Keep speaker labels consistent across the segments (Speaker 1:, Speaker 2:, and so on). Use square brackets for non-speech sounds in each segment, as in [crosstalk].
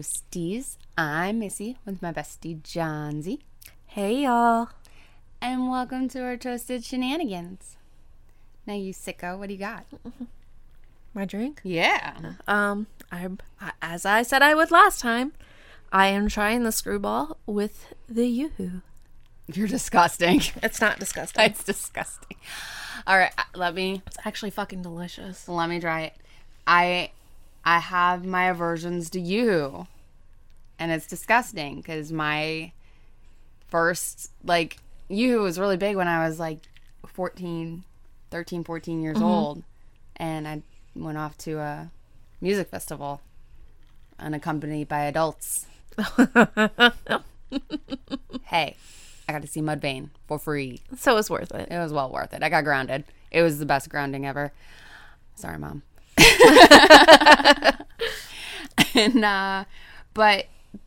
Speaker 1: Toasties. I'm Missy with my bestie Johnsy,
Speaker 2: Hey y'all.
Speaker 1: and welcome to our Toasted Shenanigans. Now, you sicko, what do you got? [laughs]
Speaker 2: My drink?
Speaker 1: Yeah.
Speaker 2: Um, I'm as I said I would last time. I am trying the screwball with the yoo-hoo.
Speaker 1: You're disgusting. [laughs]
Speaker 2: It's not disgusting.
Speaker 1: it's disgusting. All right, uh, let me
Speaker 2: It's actually fucking delicious.
Speaker 1: let me try it. I I have my aversions to you, and it's disgusting because my first like you was really big when I was like 14, 13, 14 years mm-hmm. old, and I went off to a music festival, unaccompanied by adults. [laughs] hey, I got to see Mudvayne for free.
Speaker 2: So it was worth it.
Speaker 1: It was well worth it. I got grounded. It was the best grounding ever. Sorry, mom. [laughs] and uh but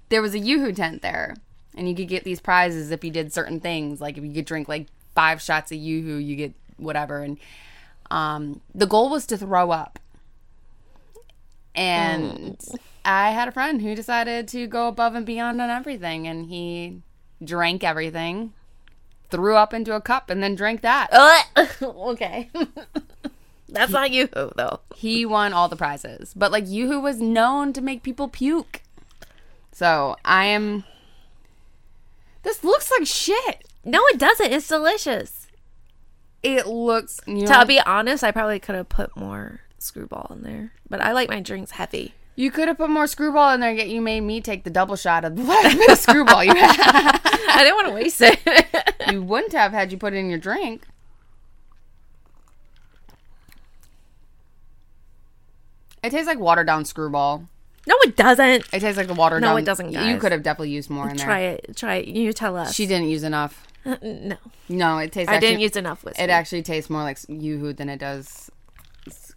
Speaker 1: there was a yoo-hoo tent there and you could get these prizes if you did certain things. Like if you could drink like five shots of yoo-hoo you get whatever. And um the goal was to throw up. And i had a friend who decided to go above and beyond on everything and he drank everything threw up into a cup and then drank that. [laughs]
Speaker 2: Okay. [laughs] That's not yoo-hoo though.
Speaker 1: he won all the prizes. But like Yoo-Hoo was known to make people puke. So I am. This looks like shit.
Speaker 2: No, it doesn't. It's delicious.
Speaker 1: It looks. You, know,
Speaker 2: To be honest, I probably could have put more screwball in there, but I like my drinks heavy.
Speaker 1: you could have put more screwball in there, yet you made me take the double shot of the [laughs] last bit of screwball you had. [laughs]
Speaker 2: I didn't want to waste it.
Speaker 1: you wouldn't have had you put it in your drink. It tastes like watered down screwball.
Speaker 2: no, it doesn't.
Speaker 1: It tastes like the watered
Speaker 2: No,
Speaker 1: down.
Speaker 2: it doesn't,
Speaker 1: You could have definitely used more in there.
Speaker 2: Try it. Try it. You tell us.
Speaker 1: She didn't use enough.
Speaker 2: no,
Speaker 1: No, it tastes.
Speaker 2: Like I
Speaker 1: actually-
Speaker 2: didn't use enough whiskey.
Speaker 1: It actually tastes more like yoo-hoo than it does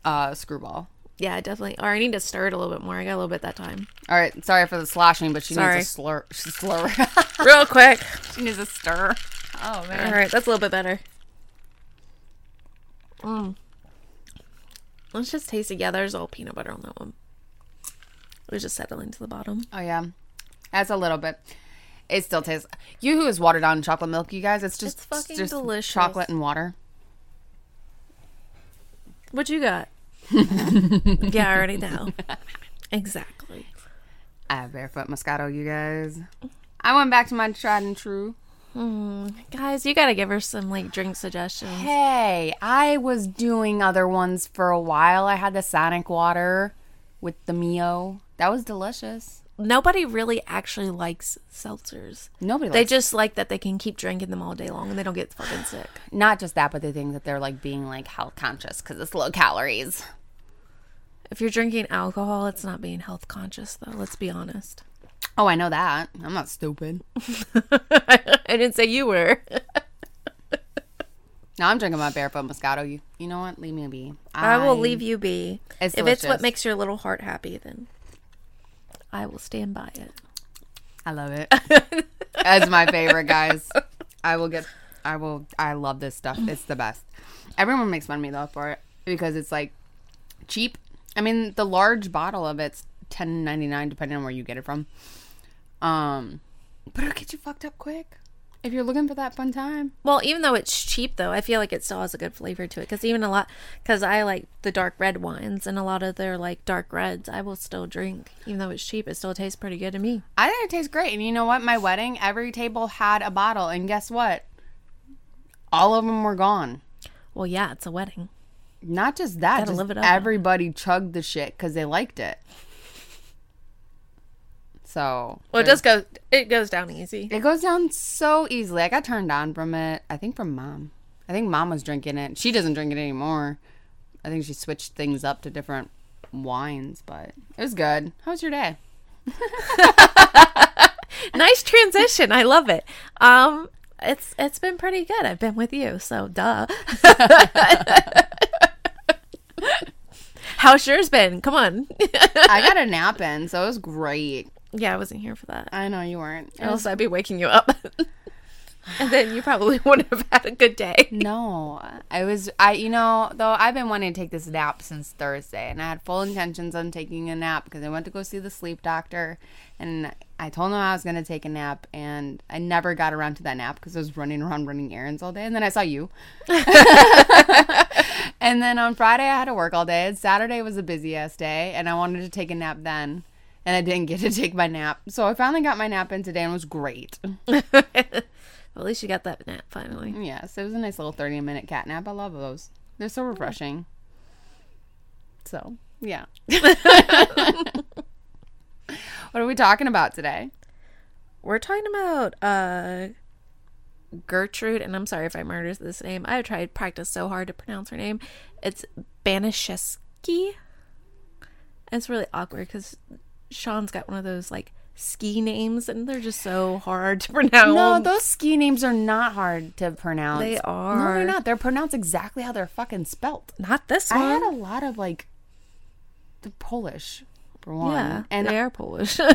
Speaker 1: uh, screwball.
Speaker 2: Yeah, definitely. Or I need to stir it a little bit more. I got a little bit that time.
Speaker 1: All right, sorry for the sloshing, but she
Speaker 2: Sorry.
Speaker 1: needs a slur. [laughs] Slur.
Speaker 2: Real quick.
Speaker 1: she needs a stir. Oh man.
Speaker 2: All right, that's a little bit better. Mm. Let's just taste it. Yeah, there's all peanut butter on that one. It was just settling to the bottom.
Speaker 1: Oh yeah, that's a little bit. It still tastes. Yoo-hoo is watered down chocolate milk, you guys. It's just
Speaker 2: It's fucking
Speaker 1: just
Speaker 2: delicious.
Speaker 1: chocolate and water.
Speaker 2: What you got? [laughs] yeah, I already know. Exactly.
Speaker 1: I have barefoot Moscato, you guys. I went back to my tried and true.
Speaker 2: Mm, guys, you gotta give her some like drink suggestions.
Speaker 1: Hey, I was doing other ones for a while. I had the Sonic water with the Mio. That was delicious.
Speaker 2: Nobody really actually likes seltzers.
Speaker 1: Nobody
Speaker 2: They
Speaker 1: likes
Speaker 2: just like that they can keep drinking them all day long and they don't get fucking sick.
Speaker 1: not just that, but they think that they're like being like health conscious because it's low calories.
Speaker 2: If you're drinking alcohol, it's not being health conscious though, let's be honest.
Speaker 1: Oh, I know that. I'm not stupid. [laughs]
Speaker 2: I didn't say you were.
Speaker 1: No, I'm drinking my barefoot Moscato. You, you know what? Leave me be.
Speaker 2: I will leave you be.
Speaker 1: It's
Speaker 2: if it's what makes your little heart happy, then I will stand by it.
Speaker 1: I love it. That's my favorite, guys. I will get. I will. I love this stuff. It's the best. Everyone makes fun of me though for it because it's like cheap. I mean, the large bottle of it's ten ninety nine, depending on where you get it from. Um, but it'll get you fucked up quick if you're looking for that fun time.
Speaker 2: Well, even though it's cheap, though, I feel like it still has a good flavor to it. Because even a lot, because I like the dark red wines and a lot of their like dark reds, I will still drink. Even though it's cheap, it still tastes pretty good to me.
Speaker 1: I think it tastes great. And you know what? My wedding, every table had a bottle, and guess what? All of them were gone.
Speaker 2: Well, yeah, it's a wedding.
Speaker 1: Not just that, just
Speaker 2: live it up.
Speaker 1: everybody chugged the shit because they liked it. So
Speaker 2: Well, it does go. It goes down easy.
Speaker 1: It goes down so easily. I got turned on from it. I think from mom. I think mom was drinking it. She doesn't drink it anymore. I think she switched things up to different wines, but it was good. How was your day? [laughs]
Speaker 2: nice transition. I love it. Um, it's it's been pretty good. I've been with you, so duh. [laughs] How's yours been? Come on.
Speaker 1: I got a nap in, so it was great.
Speaker 2: Yeah, I wasn't here for that.
Speaker 1: I know you weren't. It
Speaker 2: Else I'd be waking you up. [laughs] and then you probably [laughs] wouldn't have had a good day.
Speaker 1: No, I was I you know though I've been wanting to take this nap since Thursday, and I had full intentions on taking a nap because I went to go see the sleep doctor, and I told him I was gonna take a nap, and I never got around to that nap because I was running around running errands all day, and then I saw you, [laughs] and then on Friday I had to work all day, and Saturday was a busy ass day, and I wanted to take a nap then. And I didn't get to take my nap. So I finally got my nap in today and it was great.
Speaker 2: Well, [laughs] at least you got that nap finally.
Speaker 1: Yes, it was a nice little 30 minute cat nap. I love those. They're so refreshing. So, yeah. [laughs] what are we talking about today?
Speaker 2: We're talking about uh Gertrude, and I'm sorry if I murdered this name. I've tried practice so hard to pronounce her name. It's Banishevsky. It's really awkward because Sean's got one of those like ski names, and they're just so hard to [laughs] pronounce.
Speaker 1: No, those ski names are not hard to pronounce.
Speaker 2: They are.
Speaker 1: No, they're not. They're pronounced exactly how they're fucking spelt.
Speaker 2: not this one.
Speaker 1: I had a lot of like the Polish for one.
Speaker 2: yeah,
Speaker 1: and
Speaker 2: they are Polish. [laughs]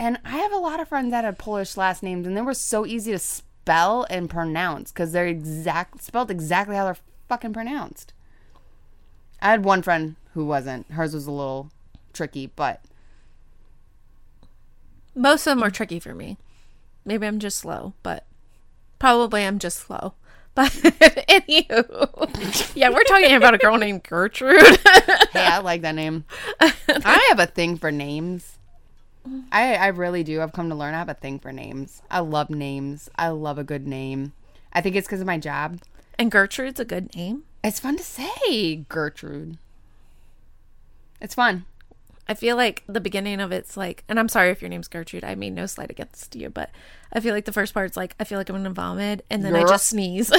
Speaker 1: And I have a lot of friends that had Polish last names, and they were so easy to spell and pronounce because they're exact spelled exactly how they're fucking pronounced. I had one friend who wasn't. Hers was a little tricky, but
Speaker 2: Most of them are tricky for me. Maybe I'm just slow, but probably I'm just slow. [laughs] But anywho, yeah, we're talking about a girl named Gertrude. [laughs]
Speaker 1: hey, I like that name. I have a thing for names. I I really do. I've come to learn I have a thing for names. I love names. I love a good name. I think it's because of my job.
Speaker 2: and Gertrude's a good name.
Speaker 1: It's fun to say, Gertrude. It's fun.
Speaker 2: I feel like the beginning of it's like, and I'm sorry if your name's Gertrude. I mean, no slight against you, but I feel like the first part's like, I feel like I'm gonna vomit, and then I just sneeze. [laughs]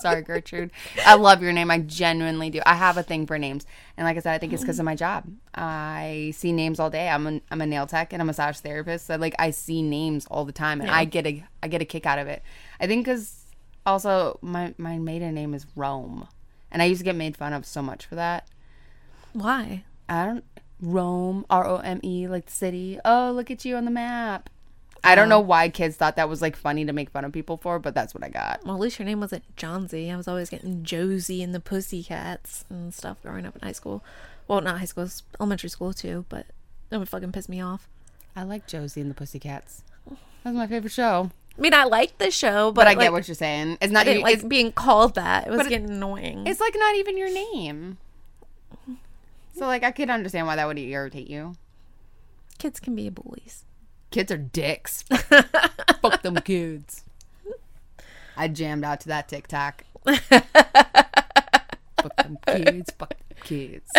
Speaker 1: Sorry, Gertrude. I love your name. I genuinely do. I have a thing for names, and like I said, I think it's because of my job. I see names all day. I'm a, I'm a nail tech and a massage therapist. So like I see names all the time, and I get a I get a kick out of it. I think because also my my maiden name is Rome, and I used to get made fun of so much for that.
Speaker 2: Why?
Speaker 1: I don't Rome R O M E like the city. Oh, look at you on the map. I don't oh. know why kids thought that was like funny to make fun of people for, but that's what I got.
Speaker 2: Well, at least your name wasn't Johnsy. I was always getting Josie and the Pussycats and stuff growing up in high school. Well, not high school, elementary school too, but that would fucking piss me off.
Speaker 1: I like Josie and the Pussycats. That's my favorite show.
Speaker 2: I mean, I liked the show, but,
Speaker 1: But I
Speaker 2: like,
Speaker 1: get what you're saying. It's
Speaker 2: I
Speaker 1: not
Speaker 2: didn't
Speaker 1: you,
Speaker 2: like
Speaker 1: it's,
Speaker 2: being called that. It was
Speaker 1: but it-
Speaker 2: getting annoying.
Speaker 1: it's like not even your name. So like I could understand why that would irritate you.
Speaker 2: Kids can be bullies.
Speaker 1: Kids are dicks. [laughs] Fuck them kids. I jammed out to that TikTok. fuck them kids. Fuck them kids.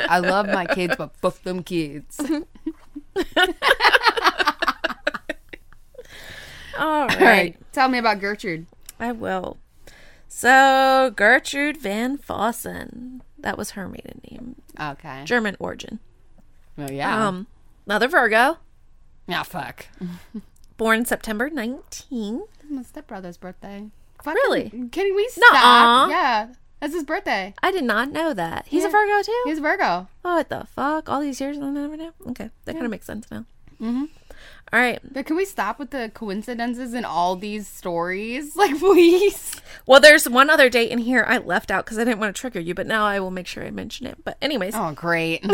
Speaker 1: I love my kids, but fuck them kids. [laughs]
Speaker 2: All
Speaker 1: All
Speaker 2: right.
Speaker 1: right, tell me about Gertrude.
Speaker 2: I will. So, Gertrude Van Fossen. That was her maiden name.
Speaker 1: Okay.
Speaker 2: German origin.
Speaker 1: Well, yeah.
Speaker 2: Um, another Virgo.
Speaker 1: yeah. Fuck.
Speaker 2: Born September 19.
Speaker 1: My stepbrother's birthday.
Speaker 2: Really?
Speaker 1: Can we stop?
Speaker 2: Nuh-uh.
Speaker 1: Yeah. That's his birthday.
Speaker 2: I did not know that. He's
Speaker 1: Yeah.
Speaker 2: a Virgo too?
Speaker 1: He's Virgo.
Speaker 2: oh, what the fuck? All these years and I never knew? Okay, that kind of makes sense now.
Speaker 1: Mm-hmm.
Speaker 2: All right.
Speaker 1: But can we stop with the coincidences in all these stories? [laughs] Like, please.
Speaker 2: Well, there's one other date in here I left out because I didn't want to trigger you, but now I will make sure I mention it. But, anyways,
Speaker 1: Oh, great. [laughs]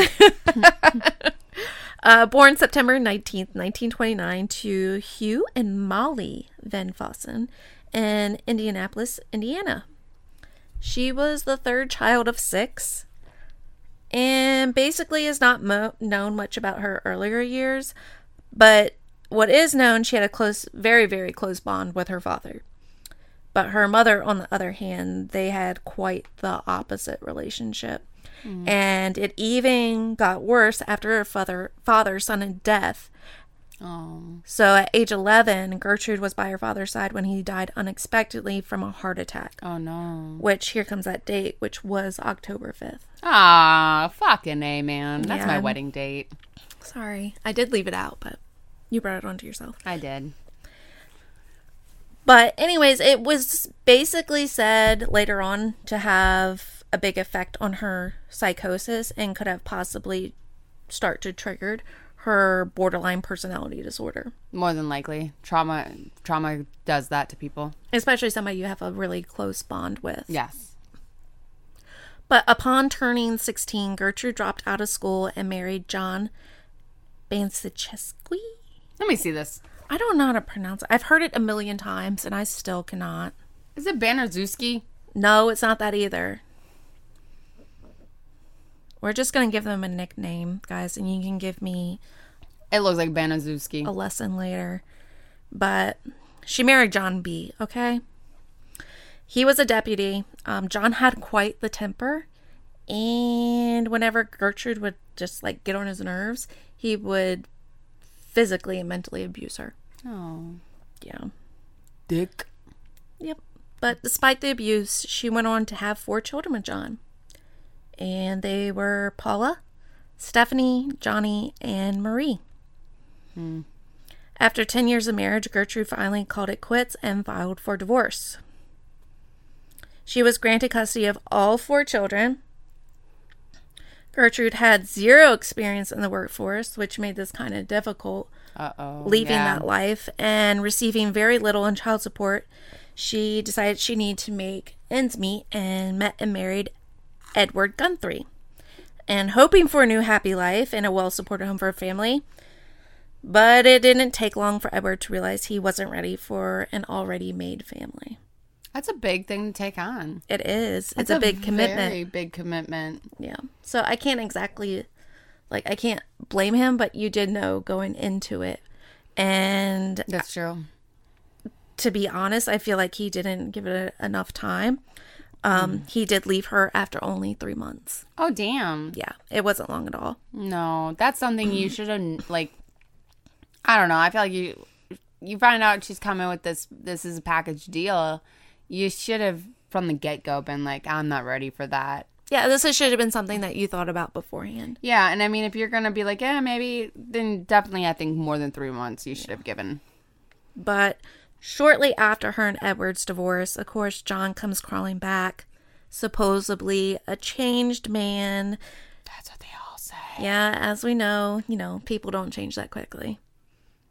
Speaker 2: uh, born September 19th, 1929, to Hugh and Molly Van Fossen in Indianapolis, Indiana. She was the third child of six and basically is not mo- known much about her earlier years. But what is known, she had a close, very, very close bond with her father. But her mother, on the other hand, they had quite the opposite relationship. And it even got worse after her father, father's sudden death.
Speaker 1: oh.
Speaker 2: So at age 11, Gertrude was by her father's side when he died unexpectedly from a heart attack.
Speaker 1: Oh, no.
Speaker 2: Which, here comes that date, which was October 5th.
Speaker 1: Ah, fucking A, man. That's my wedding date.
Speaker 2: Sorry, I did leave it out, but you brought it onto yourself.
Speaker 1: I did.
Speaker 2: But, anyways, it was basically said later on to have a big effect on her psychosis and could have possibly start to triggered her borderline personality disorder,
Speaker 1: More than likely, trauma trauma does that to people.
Speaker 2: especially somebody you have a really close bond with.
Speaker 1: Yes.
Speaker 2: But upon turning 16, Gertrude dropped out of school and married John Bansichesqui.
Speaker 1: Let me see this.
Speaker 2: I don't know how to pronounce it. I've heard it a million times and I still cannot.
Speaker 1: Is it Bannerzuski?
Speaker 2: No, it's not that either. We're just going to give them a nickname, guys, and you can give me
Speaker 1: It looks like Bannerzuski.
Speaker 2: a lesson later. But she married John B, okay? He was a deputy. Um, John had quite the temper. And whenever Gertrude would just like get on his nerves, he would physically and mentally abuse her.
Speaker 1: Oh,
Speaker 2: Yeah.
Speaker 1: dick.
Speaker 2: Yep. But despite the abuse, she went on to have four children with John. And they were Paula, Stephanie, Johnny, and Marie. Hmm. After 10 years of marriage, Gertrude finally called it quits and filed for divorce. She was granted custody of all four children. Gertrude had zero experience in the workforce, which made this kind of difficult
Speaker 1: Uh oh.
Speaker 2: leaving that life and receiving very little in child support, she decided she needed to make ends meet and met and married Edward Guthrie. And hoping for a new happy life and a well supported home for her family. But it didn't take long for Edward to realize he wasn't ready for an already made family.
Speaker 1: That's a big thing to take on.
Speaker 2: It is. It's
Speaker 1: It's
Speaker 2: a big commitment.
Speaker 1: Very big commitment.
Speaker 2: Yeah. So I can't exactly like I can't blame him, but you did know going into it. And
Speaker 1: That's true.
Speaker 2: to be honest, I feel like he didn't give it enough time. Um, He did leave her after only three months.
Speaker 1: Oh damn.
Speaker 2: Yeah, it wasn't long at all.
Speaker 1: No, that's something you should have like. I don't know. I feel like you you find out she's coming with this. This is a package deal. You should have from the get go been like, I'm not ready for that.
Speaker 2: Yeah, this should have been something that you thought about beforehand.
Speaker 1: Yeah, and I mean, if you're gonna be like, yeah, maybe, then definitely, I think more than three months you should have given.
Speaker 2: But shortly after her and Edward's divorce, of course, John comes crawling back, supposedly a changed man.
Speaker 1: That's what they all say.
Speaker 2: Yeah, as we know, you know, people don't change that quickly.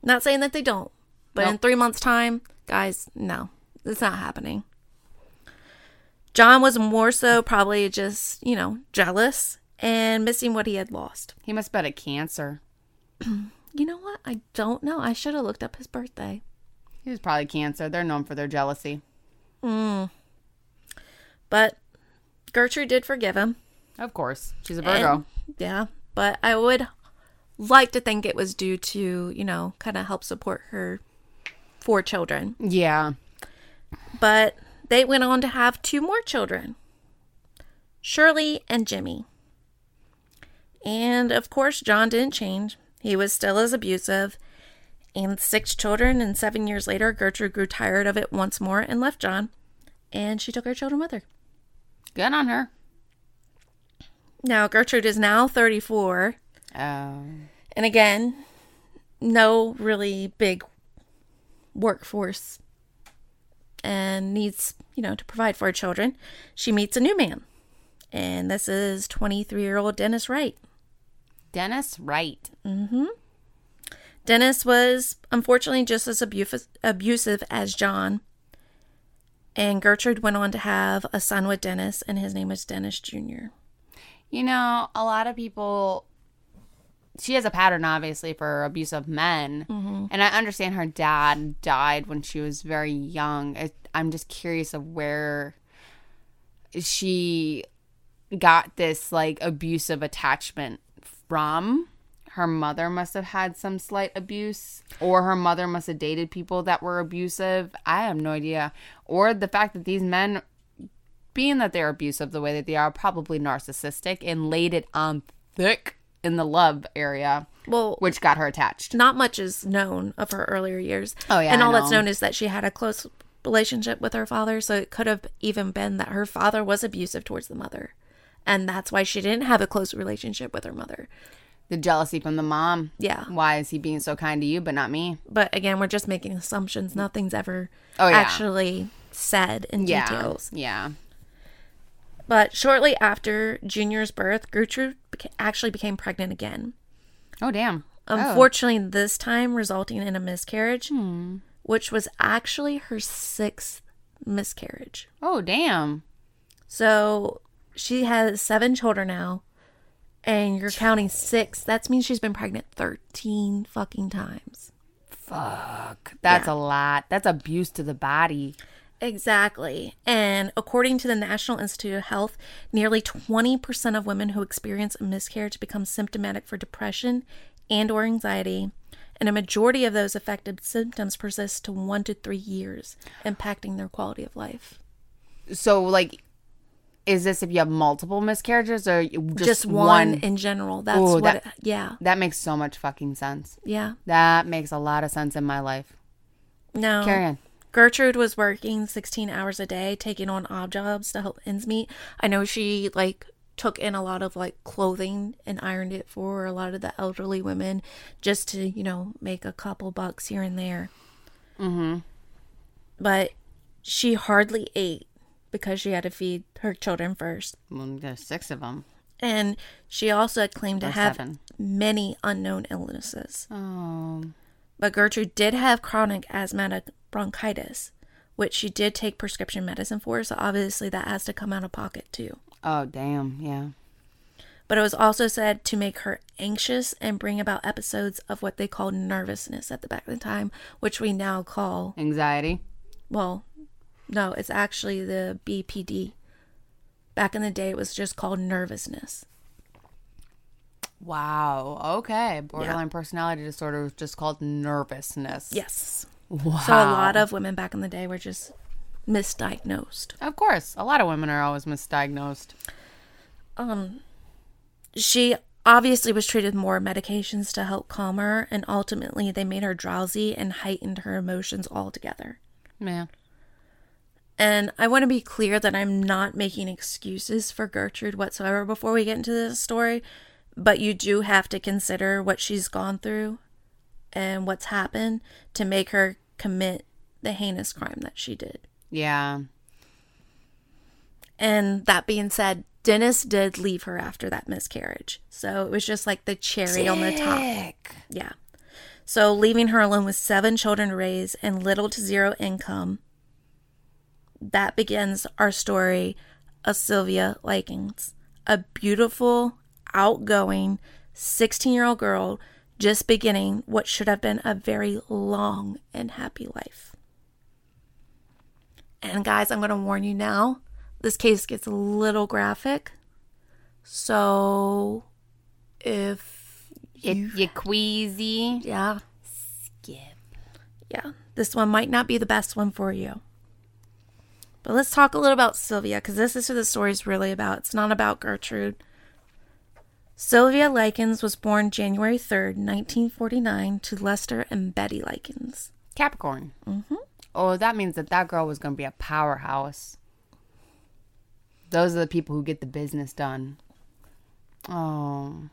Speaker 2: Not saying that they don't, but in three months' time, guys, no, it's not happening. John was more so probably just, you know, jealous and missing what he had lost.
Speaker 1: He must have had a cancer. [clears throat]
Speaker 2: You know what? I don't know. I should have looked up his birthday.
Speaker 1: He was probably cancer. They're known for their jealousy. Mm.
Speaker 2: But Gertrude did forgive him.
Speaker 1: Of course, she's a
Speaker 2: And-
Speaker 1: Virgo.
Speaker 2: yeah, but I would like to think it was due to, you know, kind of help support her four children.
Speaker 1: yeah.
Speaker 2: But they went on to have two more children Shirley and Jimmy. And of course, John didn't change. He was still as abusive. And six children, and seven years later, Gertrude grew tired of it once more and left John. And she took her children with her.
Speaker 1: Good on her.
Speaker 2: Now, Gertrude is now 34.
Speaker 1: Oh.
Speaker 2: And again, no really big workforce and needs, you know, to provide for her children. She meets a new man. And this is 23 year old Dennis Wright.
Speaker 1: Dennis Wright. Hmm.
Speaker 2: Dennis was unfortunately just as abu- abusive as John. And Gertrude went on to have a son with Dennis, and his name was Dennis Jr.
Speaker 1: You know, a lot of people. She has a pattern, obviously, for abusive men, mm-hmm. and I understand her dad died when she was very young. It, I'm just curious of where she got this like abusive attachment from. Her mother must have had some slight abuse, or her mother must have dated people that were abusive. I have no idea. Or the fact that these men being that they're abusive the way that they are, probably narcissistic and laid it on thick in the love area,
Speaker 2: Well,
Speaker 1: which got her attached.
Speaker 2: not much is known of her earlier years.
Speaker 1: Oh, yeah,
Speaker 2: and all that's known is that she had a close relationship with her father. So it could have even been that her father was abusive towards the mother, and that's why she didn't have a close relationship with her mother.
Speaker 1: The jealousy from the mom.
Speaker 2: Yeah,
Speaker 1: Why is he being so kind to you, but not me?
Speaker 2: but again, we're just making assumptions. Nothing's ever
Speaker 1: Oh, yeah.
Speaker 2: actually said in
Speaker 1: Yeah.
Speaker 2: details.
Speaker 1: Yeah.
Speaker 2: But shortly after Junior's birth, Gertrude beca- actually became pregnant again.
Speaker 1: Oh, damn. Oh.
Speaker 2: Unfortunately, this time resulting in a miscarriage, hmm. which was actually her sixth miscarriage.
Speaker 1: Oh, damn.
Speaker 2: So she has seven children now, and you're counting six. That means she's been pregnant 13 fucking times.
Speaker 1: Fuck. That's a lot. That's abuse to the body.
Speaker 2: Exactly. And according to the National Institute of Health, nearly 20% of women who experience a miscarriage become symptomatic for depression and or anxiety, and a majority of those affected symptoms persist to 1 to 3 years, impacting their quality of life.
Speaker 1: So, like, is this if you have multiple miscarriages or just,
Speaker 2: Just, one,
Speaker 1: one?
Speaker 2: in general. That's
Speaker 1: Ooh,
Speaker 2: what
Speaker 1: that-
Speaker 2: it, yeah.
Speaker 1: That makes so much fucking sense.
Speaker 2: Yeah.
Speaker 1: That makes a lot of sense in my life.
Speaker 2: No.
Speaker 1: Carry on.
Speaker 2: Gertrude was working 16 hours a day, taking on odd jobs to help ends meet. I know she like took in a lot of like clothing and ironed it for a lot of the elderly women just to, you know, make a couple bucks here and there.
Speaker 1: Mm-hmm.
Speaker 2: But she hardly ate because she had to feed her children first.
Speaker 1: Well, there's six of them.
Speaker 2: And she also had claimed to have
Speaker 1: seven.
Speaker 2: many unknown illnesses.
Speaker 1: Oh.
Speaker 2: But Gertrude did have chronic asthmatic bronchitis, which she did take prescription medicine for, so obviously that has to come out of pocket too.
Speaker 1: Oh, damn. Yeah.
Speaker 2: But it was also said to make her anxious and bring about episodes of what they called nervousness at the back of the time, which we now call,
Speaker 1: Anxiety.
Speaker 2: well, no, it's actually the BPD. Back in the day, it was just called nervousness.
Speaker 1: Wow. Okay. Borderline personality disorder was just called nervousness.
Speaker 2: Yes.
Speaker 1: Wow.
Speaker 2: So a lot of women back in the day were just misdiagnosed.
Speaker 1: Of course. A lot of women are always misdiagnosed.
Speaker 2: um she obviously was treated with more medications to help calm her and ultimately they made her drowsy and heightened her emotions altogether
Speaker 1: Man.
Speaker 2: and i want to be clear that i'm not making excuses for gertrude whatsoever before we get into this story but you do have to consider what she's gone through and what's happened to make her commit the heinous crime that she did
Speaker 1: Yeah.
Speaker 2: And that being said, Dennis did leave her after that miscarriage. So it was just like the cherry on the top. Yeah. So leaving her alone with seven children to raise and little to zero income, that begins our story of Sylvia Likens, a beautiful, outgoing 16 year old girl just beginning what should have been a very long and happy life. And guys, I'm going to warn you now this case gets a little graphic. So if
Speaker 1: If you queasy,
Speaker 2: yeah,
Speaker 1: skip.
Speaker 2: yeah, this one might not be the best one for you. But let's talk a little about Sylvia because this is who the story is really about. It's not about Gertrude. Sylvia Likens was born January 3rd, 1949, to Lester and Betty Likens.
Speaker 1: Capricorn. Mm-hmm. Oh, that means that that girl was going to be a powerhouse. Those are the people who get the business done. Oh.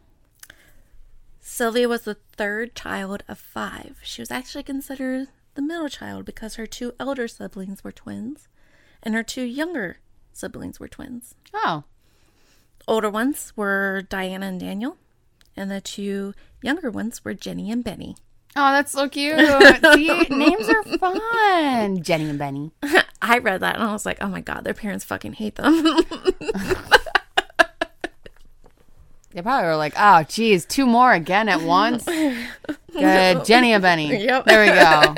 Speaker 2: Sylvia was the third child of five. She was actually considered the middle child because her two elder siblings were twins and her two younger siblings were twins.
Speaker 1: Oh.
Speaker 2: Older ones were Diana and Daniel, and the two younger ones were Jenny and Benny.
Speaker 1: Oh, that's so cute. [laughs] See, names are fun. Jenny and Benny. [laughs]
Speaker 2: I read that and I was like, oh my god, their parents fucking hate them. [laughs]
Speaker 1: They probably were like, oh, geez, two more again at once. Good. Jenny and Benny.
Speaker 2: Yep.
Speaker 1: There we go.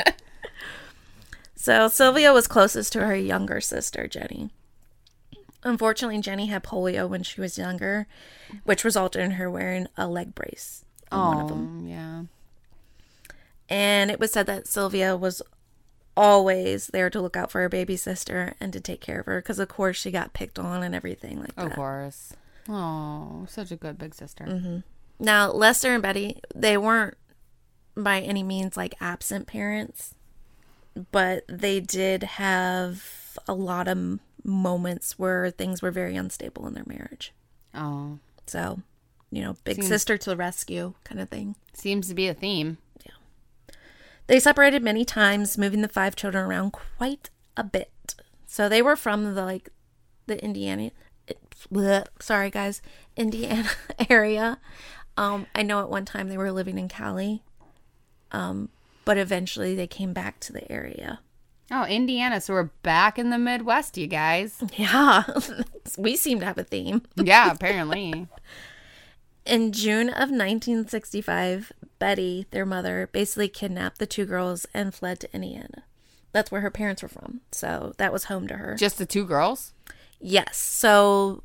Speaker 2: so Sylvia was closest to her younger sister, Jenny. Unfortunately, Jenny had polio when she was younger, which resulted in her wearing a leg brace on one of them.
Speaker 1: Oh, yeah.
Speaker 2: And it was said that Sylvia was always there to look out for her baby sister and to take care of her because, of course, she got picked on and everything like
Speaker 1: Of course. Oh, such a good big sister.
Speaker 2: Mm-hmm. Now, Lester and Betty, they weren't by any means like absent parents, but they did have a lot of moments where things were very unstable in their marriage.
Speaker 1: Oh,
Speaker 2: So, you know, big
Speaker 1: Seems-
Speaker 2: sister to the rescue kind of thing.
Speaker 1: seems to be a theme. Yeah.
Speaker 2: They separated many times, moving the five children around quite a bit. So they were from the like the Indiana bleh, sorry guys, Indiana [laughs] area. Um, I know at one time they were living in Cali, um, but eventually they came back to the area.
Speaker 1: Oh, Indiana. So we're back in the Midwest, you guys.
Speaker 2: Yeah, [laughs] we seem to have a theme.
Speaker 1: Yeah, [laughs] apparently.
Speaker 2: In June of 1965, Betty, their mother, basically kidnapped the two girls and fled to Indiana. That's where her parents were from. So that was home to her.
Speaker 1: Just the two girls?
Speaker 2: Yes. So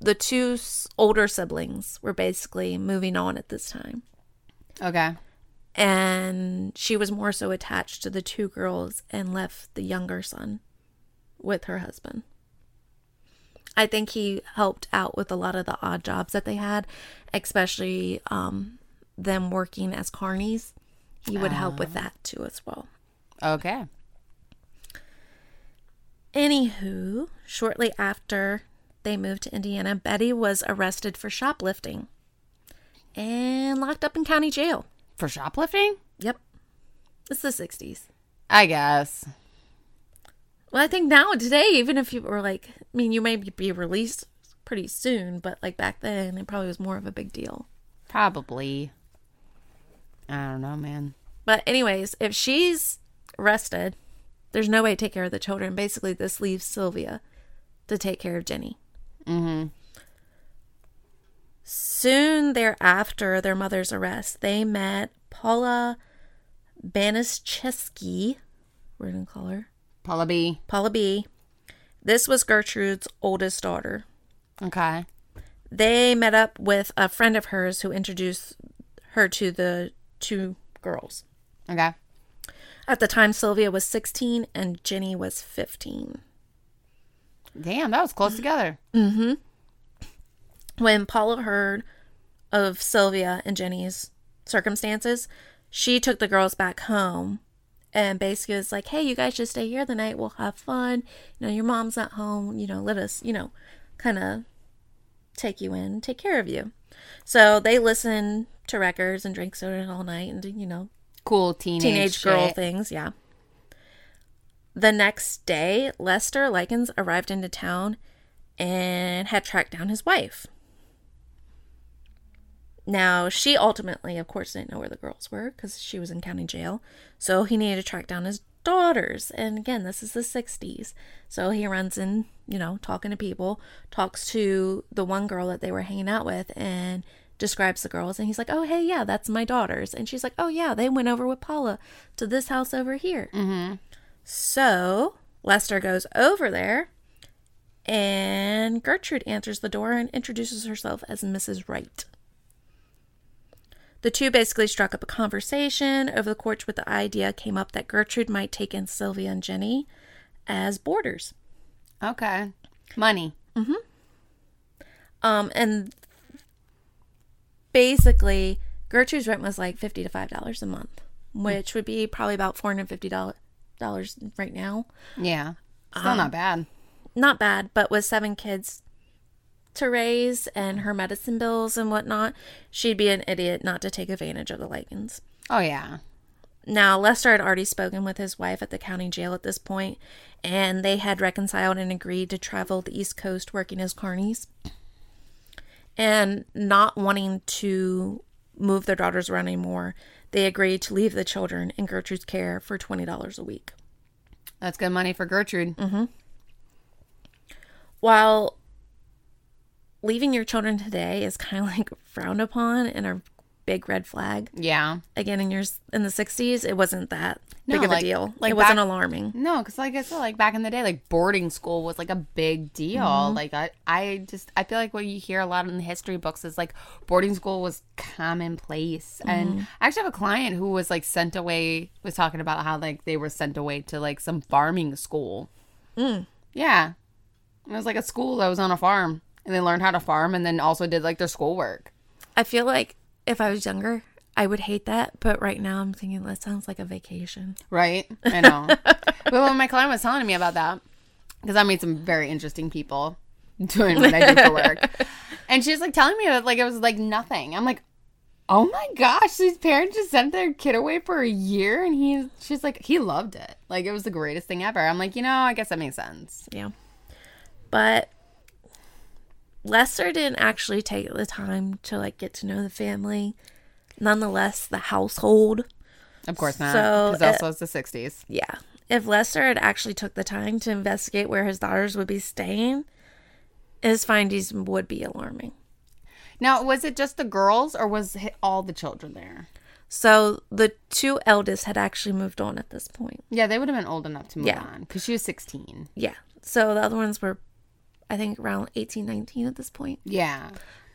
Speaker 2: the two older siblings were basically moving on at this time.
Speaker 1: Okay.
Speaker 2: And she was more so attached to the two girls and left the younger son with her husband. I think he helped out with a lot of the odd jobs that they had, especially um, them working as carnies. He would help with that too as well.
Speaker 1: Okay.
Speaker 2: Anywho, shortly after they moved to Indiana, Betty was arrested for shoplifting and locked up in county jail.
Speaker 1: For shoplifting?
Speaker 2: Yep. It's the 60s.
Speaker 1: I guess.
Speaker 2: Well, I think now, today, even if you were like, I mean, you may be released pretty soon, but like back then, it probably was more of a big deal.
Speaker 1: Probably. I don't know, man.
Speaker 2: But, anyways, if she's arrested, there's no way to take care of the children. Basically, this leaves Sylvia to take care of Jenny.
Speaker 1: Mm-hmm.
Speaker 2: Soon thereafter their mother's arrest, they met Paula Baniszewski. We're going to call her
Speaker 1: Paula B.
Speaker 2: Paula B. This was Gertrude's oldest daughter.
Speaker 1: Okay.
Speaker 2: They met up with a friend of hers who introduced her to the two girls.
Speaker 1: Okay.
Speaker 2: At the time, Sylvia was 16 and Jenny was 15.
Speaker 1: Damn, that was close together. Mm-hmm.
Speaker 2: When Paula heard of Sylvia and Jenny's circumstances, she took the girls back home and basically was like, hey, you guys should stay here the night. We'll have fun. You know, your mom's not home. You know, let us, you know, kind of take you in, take care of you. So they listened to records and drank soda all night and, you know,
Speaker 1: Cool teenage,
Speaker 2: teenage girl
Speaker 1: shit.
Speaker 2: things. Yeah. The next day, Lester Likens arrived into town and had tracked down his wife. Now, she ultimately, of course, didn't know where the girls were because she was in county jail. So he needed to track down his daughters. And again, this is the 60s. So he runs in, you know, talking to people, talks to the one girl that they were hanging out with, and describes the girls. And he's like, oh, hey, yeah, that's my daughters. And she's like, oh, yeah, they went over with Paula to this house over here.
Speaker 1: Mm-hmm.
Speaker 2: So Lester goes over there, and Gertrude answers the door and introduces herself as Mrs. Wright. The two basically struck up a conversation over the course with the idea came up that Gertrude might take in Sylvia and Jenny as boarders.
Speaker 1: Okay. Money. Mm-hmm.
Speaker 2: Um, and basically, Gertrude's rent was like fifty to five dollars a month, which would be probably about four hundred fifty dollars right now.
Speaker 1: Yeah. Still not bad.
Speaker 2: Not bad, but with seven kids to raise and her medicine bills and whatnot, she'd be an idiot not to take advantage of the Likens.
Speaker 1: Oh yeah.
Speaker 2: Now, Lester had already spoken with his wife at the county jail at this point, and they had reconciled and agreed to travel the East Coast working as carnies. And not wanting to move their daughters around anymore, they agreed to leave the children in Gertrude's care for $20 a week.
Speaker 1: That's good money for Gertrude. Mm-hmm.
Speaker 2: While leaving your children today is kind of like [laughs] frowned upon and a big red flag,
Speaker 1: Yeah.
Speaker 2: again in your in the 60s it wasn't that big
Speaker 1: No,
Speaker 2: of a deal
Speaker 1: like
Speaker 2: it wasn't alarming
Speaker 1: No, because like I said, like back in the day, like boarding school was like a big deal. Mm-hmm. Like I, I just I feel like what you hear a lot in the history books is like boarding school was commonplace. And mm-hmm. I actually have a client who was like sent away was talking about how like they were sent away to like some farming school. Mm. Yeah, it was like a school that was on a farm, and they learned how to farm, and then also did like their schoolwork.
Speaker 2: I feel like if I was younger, I would hate that. But right now, I'm thinking that sounds like a vacation.
Speaker 1: Right? I know. [laughs] but when my client was telling me about that, because I meet some very interesting people doing what I do for work, [laughs] and she's like telling me that like it was like nothing. I'm like, oh my gosh, these parents just sent their kid away for a year, and he's she's like, he loved it. Like it was the greatest thing ever. I'm like, you know, I guess that makes sense.
Speaker 2: Yeah. But Lester didn't actually take the time to like get to know the family. Nonetheless, the household.
Speaker 1: Of course not.
Speaker 2: So,
Speaker 1: Because also it's the 60s.
Speaker 2: Yeah. If Lester had actually took the time to investigate where his daughters would be staying, his findings would be alarming.
Speaker 1: Now, was it just the girls or was it all the children there?
Speaker 2: So the two eldest had actually moved on at this point.
Speaker 1: Yeah, they would have been old enough to move
Speaker 2: Yeah.
Speaker 1: on because she was 16.
Speaker 2: Yeah. So the other ones were, I think, around 18, 19 at this point.
Speaker 1: Yeah.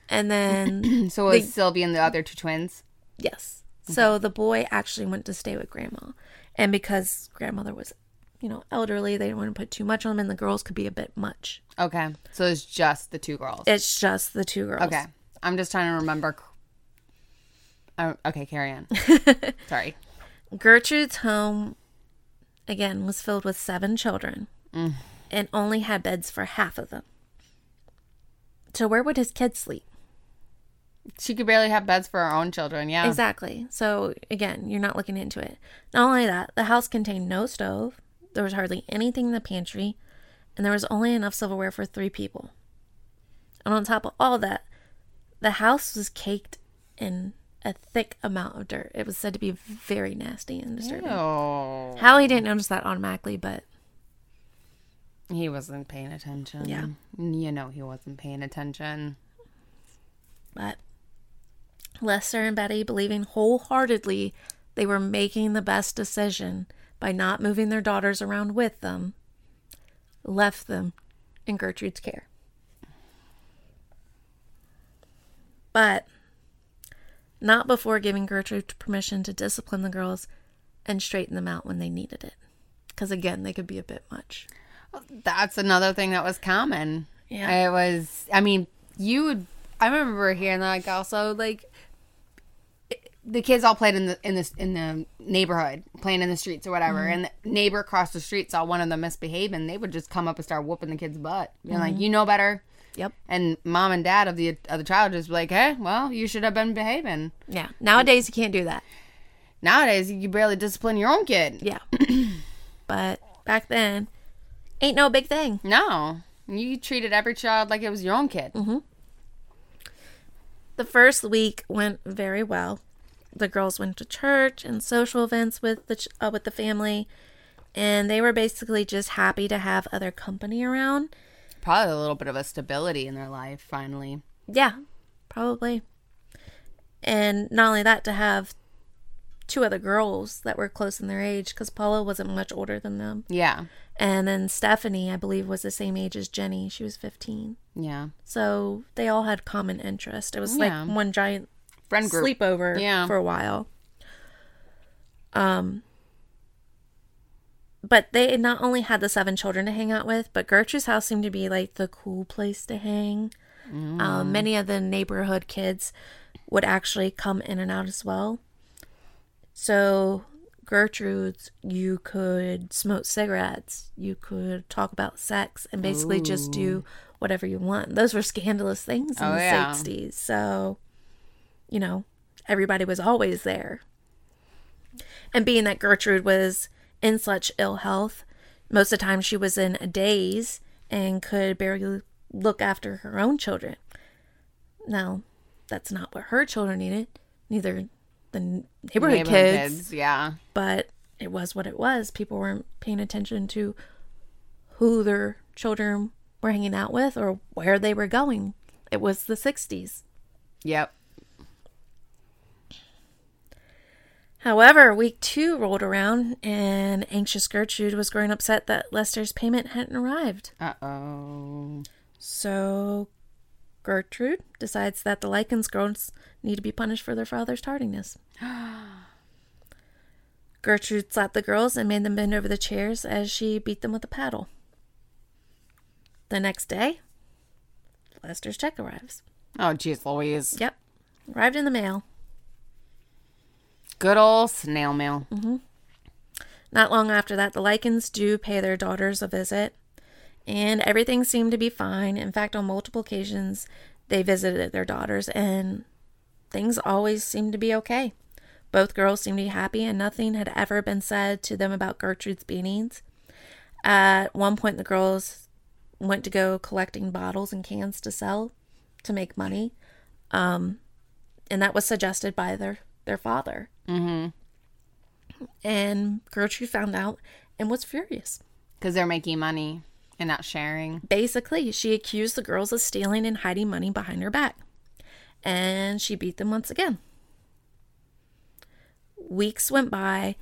Speaker 2: And then, [clears throat]
Speaker 1: So it was Sylvie and the other two twins?
Speaker 2: yes. So the boy actually went to stay with grandma. And because grandmother was, you know, elderly, they didn't want to put too much on them, and the girls could be a bit much.
Speaker 1: Okay. So it's just the two girls.
Speaker 2: It's just the two girls.
Speaker 1: Okay. I'm just trying to remember. Oh, okay, carry on. [laughs] Sorry.
Speaker 2: Gertrude's home, again, was filled with seven children mm. And only had beds for half of them. So, where would his kids sleep?
Speaker 1: She could barely have beds for her own children. Yeah.
Speaker 2: Exactly. So, again, you're not looking into it. Not only that, the house contained no stove, there was hardly anything in the pantry, and there was only enough silverware for three people. And on top of all that, the house was caked in a thick amount of dirt. It was said to be very nasty and disturbing.
Speaker 1: Oh.
Speaker 2: How he didn't notice that automatically, but
Speaker 1: He wasn't paying attention.
Speaker 2: Yeah.
Speaker 1: You know, he wasn't paying attention.
Speaker 2: but Lester and Betty, believing wholeheartedly they were making the best decision by not moving their daughters around with them, left them in Gertrude's care. But not before giving Gertrude permission to discipline the girls and straighten them out when they needed it. Because again, they could be a bit much.
Speaker 1: That's another thing that was common.
Speaker 2: Yeah.
Speaker 1: It was, I mean, you would, I remember hearing like also like the kids all played in the in this in the neighborhood playing in the streets or whatever mm-hmm. and the neighbor across the street saw one of them misbehaving they would just come up and start whooping the kid's butt being like mm-hmm. you know better
Speaker 2: Yep.
Speaker 1: and mom and dad of the of the child just be like hey well you should have been behaving
Speaker 2: Yeah. Nowadays, you can't do that.
Speaker 1: nowadays you barely discipline your own kid
Speaker 2: Yeah. [clears throat] but back then, ain't no big thing.
Speaker 1: no you treated every child like it was your own kid Mm-hmm.
Speaker 2: The first week went very well. The girls went to church and social events with the ch- uh, with the family, and they were basically just happy to have other company around.
Speaker 1: probably a little bit of a stability in their life finally
Speaker 2: Yeah, probably. And not only that, to have two other girls that were close in their age, because Paula wasn't much older than them.
Speaker 1: yeah
Speaker 2: And then Stephanie, I believe, was the same age as Jenny. She was 15.
Speaker 1: yeah
Speaker 2: So they all had common interest. It was
Speaker 1: Yeah.
Speaker 2: like one giant
Speaker 1: friend group
Speaker 2: sleepover
Speaker 1: Yeah.
Speaker 2: for a while. Um, but they not only had the seven children to hang out with, but Gertrude's house seemed to be like the cool place to hang. Um, many of the neighborhood kids would actually come in and out as well. So Gertrude's, you could smoke cigarettes, you could talk about sex, and basically just do whatever you want. Those were scandalous things in
Speaker 1: Oh,
Speaker 2: the
Speaker 1: yeah.
Speaker 2: 60s. So, you know, everybody was always there. And being that Gertrude was in such ill health, most of the time she was in a daze and could barely look after her own children. Now, that's not what her children needed, neither the neighborhood,
Speaker 1: Neighborhood
Speaker 2: kids,
Speaker 1: yeah
Speaker 2: but it was what it was. People weren't paying attention to who their children were hanging out with or where they were going. It was the 60s.
Speaker 1: yep
Speaker 2: However, week two rolled around, and anxious Gertrude was growing upset that Lester's payment hadn't arrived.
Speaker 1: uh-oh
Speaker 2: So, Gertrude decides that the Likens girls need to be punished for their father's tardiness. [gasps] Gertrude slapped the girls and made them bend over the chairs as she beat them with a paddle. The next day, Lester's check arrives.
Speaker 1: oh jeez louise
Speaker 2: Yep, arrived in the mail.
Speaker 1: good old snail mail mm-hmm.
Speaker 2: Not long after that, the Likens do pay their daughters a visit, and everything seemed to be fine. In fact, on multiple occasions, they visited their daughters, and things always seemed to be okay. Both girls seemed to be happy, and nothing had ever been said to them about Gertrude's beatings. At one point, the girls went to go collecting bottles and cans to sell to make money. Um, and that was suggested by their, their father. Mm-hmm. And Gertrude found out and was furious.
Speaker 1: Because they're making money and not sharing.
Speaker 2: Basically, she accused the girls of stealing and hiding money behind her back. And she beat them once again. Weeks went by,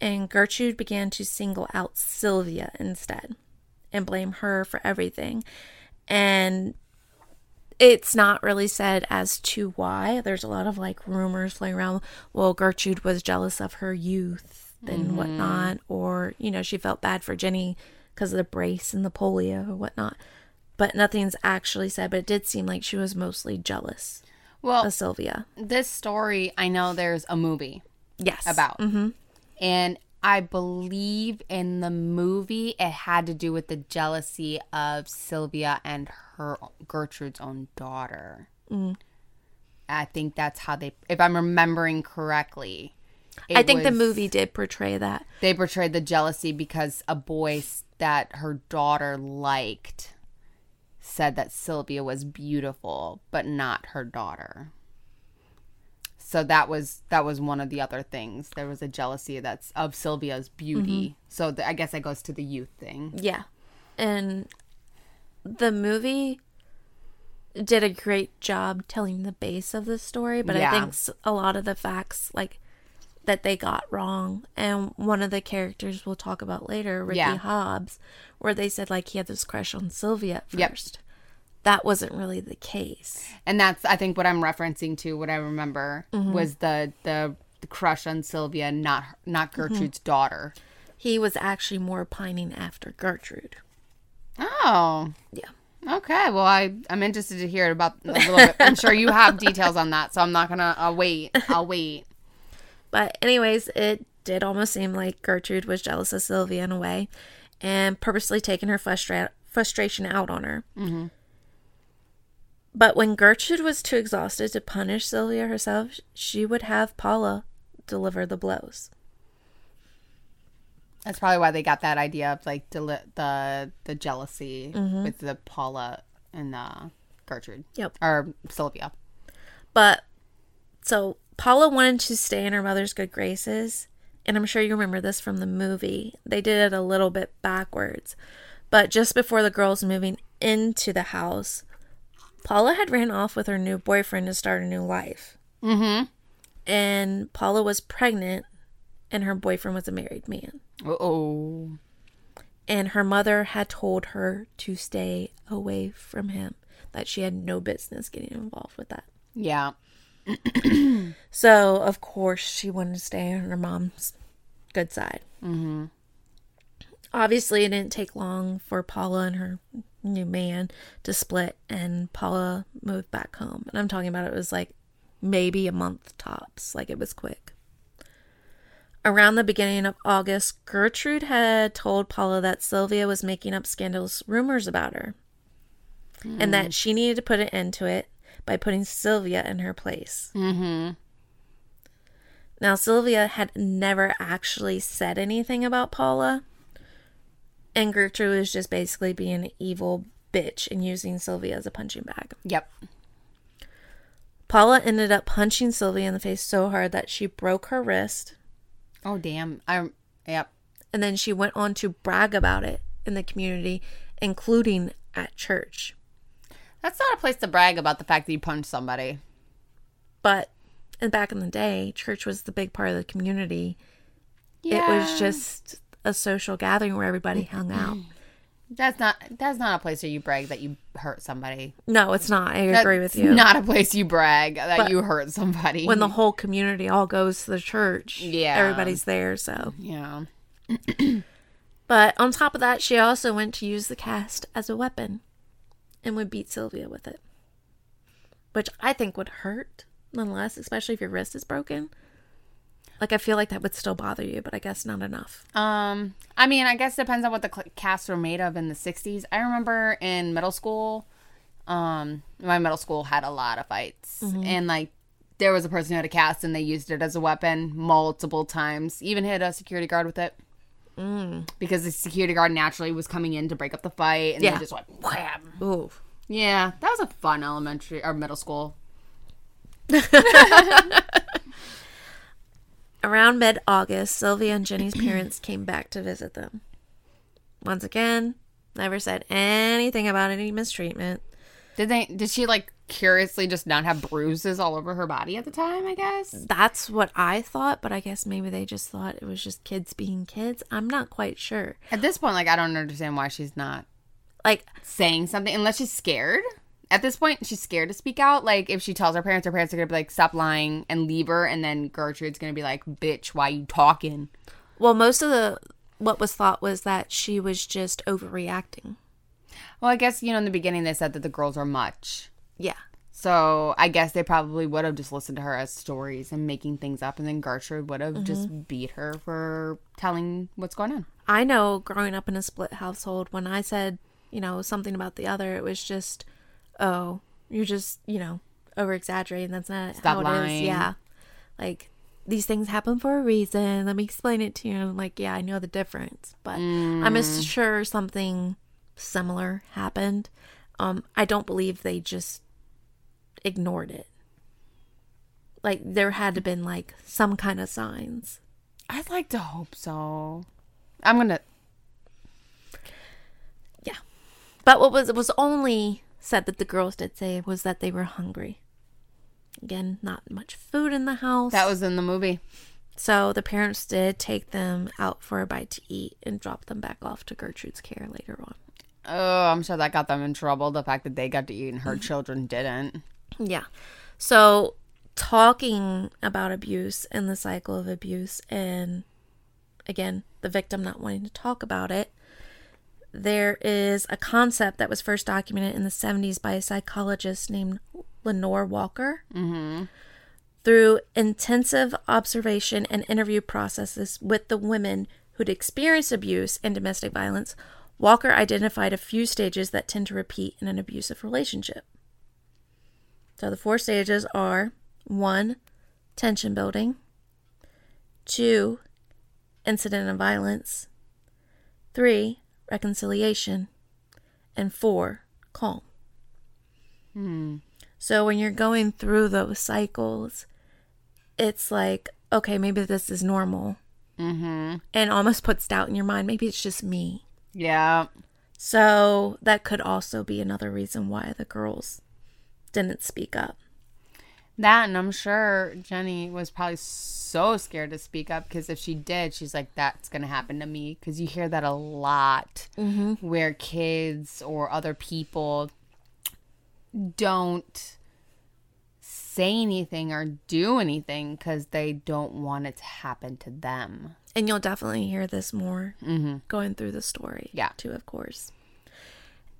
Speaker 2: and Gertrude began to single out Sylvia instead and blame her for everything. And it's not really said as to why. There's a lot of like rumors flying around. Well, Gertrude was jealous of her youth and mm-hmm. whatnot, or, you know, she felt bad for Jenny because of the brace and the polio or whatnot. But nothing's actually said, but it did seem like she was mostly jealous
Speaker 1: Well,
Speaker 2: of Sylvia.
Speaker 1: this story, I know there's a movie
Speaker 2: Yes.
Speaker 1: about. Mm-hmm. And I believe in the movie it had to do with the jealousy of Sylvia and her Gertrude's own daughter. I think that's how they, if I'm remembering correctly.
Speaker 2: I think the movie did portray that.
Speaker 1: they portrayed the jealousy because a boy that her daughter liked said that Sylvia was beautiful, but not her daughter. So that was that was one of the other things. There was a jealousy that's of Sylvia's beauty. Mm-hmm. So th- I guess that goes to the youth thing.
Speaker 2: Yeah. And the movie did a great job telling the base of the story, but I think a lot of the facts like that they got wrong and one of the characters we'll talk about later, Ricky
Speaker 1: Yeah.
Speaker 2: Hobbs, where they said like he had this crush on Sylvia at
Speaker 1: Yep.
Speaker 2: first. That wasn't really the case.
Speaker 1: And that's I think what I'm referencing to. What I remember mm-hmm. was the, the the crush on Sylvia, not not mm-hmm. Gertrude's daughter.
Speaker 2: He was actually more pining after Gertrude.
Speaker 1: Oh,
Speaker 2: Yeah.
Speaker 1: Okay, well, I I'm interested to hear about a little bit. I'm sure you have [laughs] details on that, so I'm not gonna. I'll wait. I'll wait.
Speaker 2: But anyways, it did almost seem like Gertrude was jealous of Sylvia in a way, and purposely taking her frustra- frustration out on her. Mm-hmm. But when Gertrude was too exhausted to punish Sylvia herself, she would have Paula deliver the blows.
Speaker 1: That's probably why they got that idea of like deli- the the jealousy with the Paula and uh, Gertrude.
Speaker 2: Yep.
Speaker 1: Or Sylvia.
Speaker 2: But so Paula wanted to stay in her mother's good graces, and I'm sure you remember this from the movie. They did it a little bit backwards. But just before the girls moving into the house, Paula had ran off with her new boyfriend to start a new life.
Speaker 1: Mm-hmm.
Speaker 2: And Paula was pregnant, and her boyfriend was a married man.
Speaker 1: Oh.
Speaker 2: And her mother had told her to stay away from him, that she had no business getting involved with that.
Speaker 1: Yeah. [clears throat]
Speaker 2: So, of course, she wanted to stay on her mom's good side. Mm-hmm. Obviously, it didn't take long for Paula and her new man to split, and Paula moved back home. And I'm talking about it was like maybe a month tops, like it was quick. Around the beginning of August, Gertrude had told Paula that Sylvia was making up scandalous rumors about her and that she needed to put an end to it by putting Sylvia in her place. Mm-hmm. Now, Sylvia had never actually said anything about Paula, and Gertrude was just basically being an evil bitch and using Sylvia as a punching bag.
Speaker 1: Yep.
Speaker 2: Paula ended up punching Sylvia in the face so hard that she broke her wrist,
Speaker 1: Oh damn. I. Yep.
Speaker 2: and then she went on to brag about it in the community, including at church.
Speaker 1: That's not a place to brag about the fact that you punched somebody.
Speaker 2: But and back in the day, church was the big part of the community. It was just a social gathering where everybody hung out. [clears throat]
Speaker 1: That's not. That's not a place where you brag that you hurt somebody.
Speaker 2: No, it's not. I agree with you. [laughs]
Speaker 1: Not a place you brag that
Speaker 2: But
Speaker 1: you hurt somebody.
Speaker 2: when the whole community all goes to the church.
Speaker 1: Yeah.
Speaker 2: Everybody's there, so.
Speaker 1: yeah. [clears throat]
Speaker 2: But on top of that, she also went to use the cast as a weapon and would beat Sylvia with it. Which I think would hurt, nonetheless, especially if your wrist is broken. Like, I feel like that would still bother you, but I guess not enough.
Speaker 1: Um, I mean, I guess it depends on what the casts were made of in the '60s. I remember in middle school, um, my middle school had a lot of fights, and like there was a person who had a cast, and they used it as a weapon multiple times. Even hit a security guard with it. Mm. because the security guard naturally was coming in to break up the fight, and
Speaker 2: Yeah.
Speaker 1: they just went wham.
Speaker 2: Ooh.
Speaker 1: Yeah, that was a fun elementary or middle school. [laughs]
Speaker 2: Around mid August, Sylvia and Jenny's parents [clears throat] came back to visit them. Once again, never said anything about any mistreatment.
Speaker 1: Did they? Did she like curiously just not have bruises all over her body at the time? I guess.
Speaker 2: That's what I thought, but I guess maybe they just thought it was just kids being kids. I'm not quite sure.
Speaker 1: At this point, like I don't understand why she's not
Speaker 2: Like,
Speaker 1: saying something unless she's scared. At this point, she's scared to speak out. Like if she tells her parents, her parents are gonna be like, "Stop lying" and leave her, and then Gertrude's gonna be like, "Bitch, why you talking?"
Speaker 2: well, most of the what was thought was that she was just overreacting.
Speaker 1: Well, I guess you know in the beginning they said that the girls are much,
Speaker 2: Yeah.
Speaker 1: so I guess they probably would have just listened to her as stories and making things up, and then Gertrude would have just beat her for telling what's going on.
Speaker 2: I know growing up in a split household, when I said, you know, something about the other, it was just, oh, you're just, you know, over exaggerating. That's not
Speaker 1: Stop
Speaker 2: how it is.
Speaker 1: lying.
Speaker 2: Yeah. Like, these things happen for a reason. Let me explain it to you. And I'm like, yeah, I know the difference. But I'm as sure something similar happened. Um, I don't believe they just ignored it. Like, there had to been, like, some kind of signs.
Speaker 1: I'd like to hope so. I'm gonna.
Speaker 2: Yeah. But what was it was only said that the girls did say was that they were hungry. Again, not much food in the house.
Speaker 1: That was in the movie.
Speaker 2: so the parents did take them out for a bite to eat and drop them back off to Gertrude's care later on.
Speaker 1: Oh, I'm sure that got them in trouble. The fact that they got to eat and her children didn't.
Speaker 2: Yeah. So talking about abuse and the cycle of abuse and again, the victim not wanting to talk about it. There is a concept that was first documented in the 70s by a psychologist named Lenore Walker. Mm-hmm. Through intensive observation and interview processes with the women who'd experienced abuse and domestic violence, Walker identified a few stages that tend to repeat in an abusive relationship. So the four stages are one, tension building, two, incident of violence, three, reconciliation, and four, calm. Hmm. So when you're going through those cycles, it's like, okay, maybe this is normal. Mm-hmm. And almost puts doubt in your mind. Maybe it's just me.
Speaker 1: Yeah.
Speaker 2: So that could also be another reason why the girls didn't speak up.
Speaker 1: That, and I'm sure Jenny was probably so scared to speak up because if she did, she's like, that's going to happen to me. Because you hear that a lot mm-hmm. where kids or other people don't say anything or do anything because they don't want it to happen to them.
Speaker 2: And you'll definitely hear this more mm-hmm. going through the story.
Speaker 1: Yeah.
Speaker 2: Too, of course.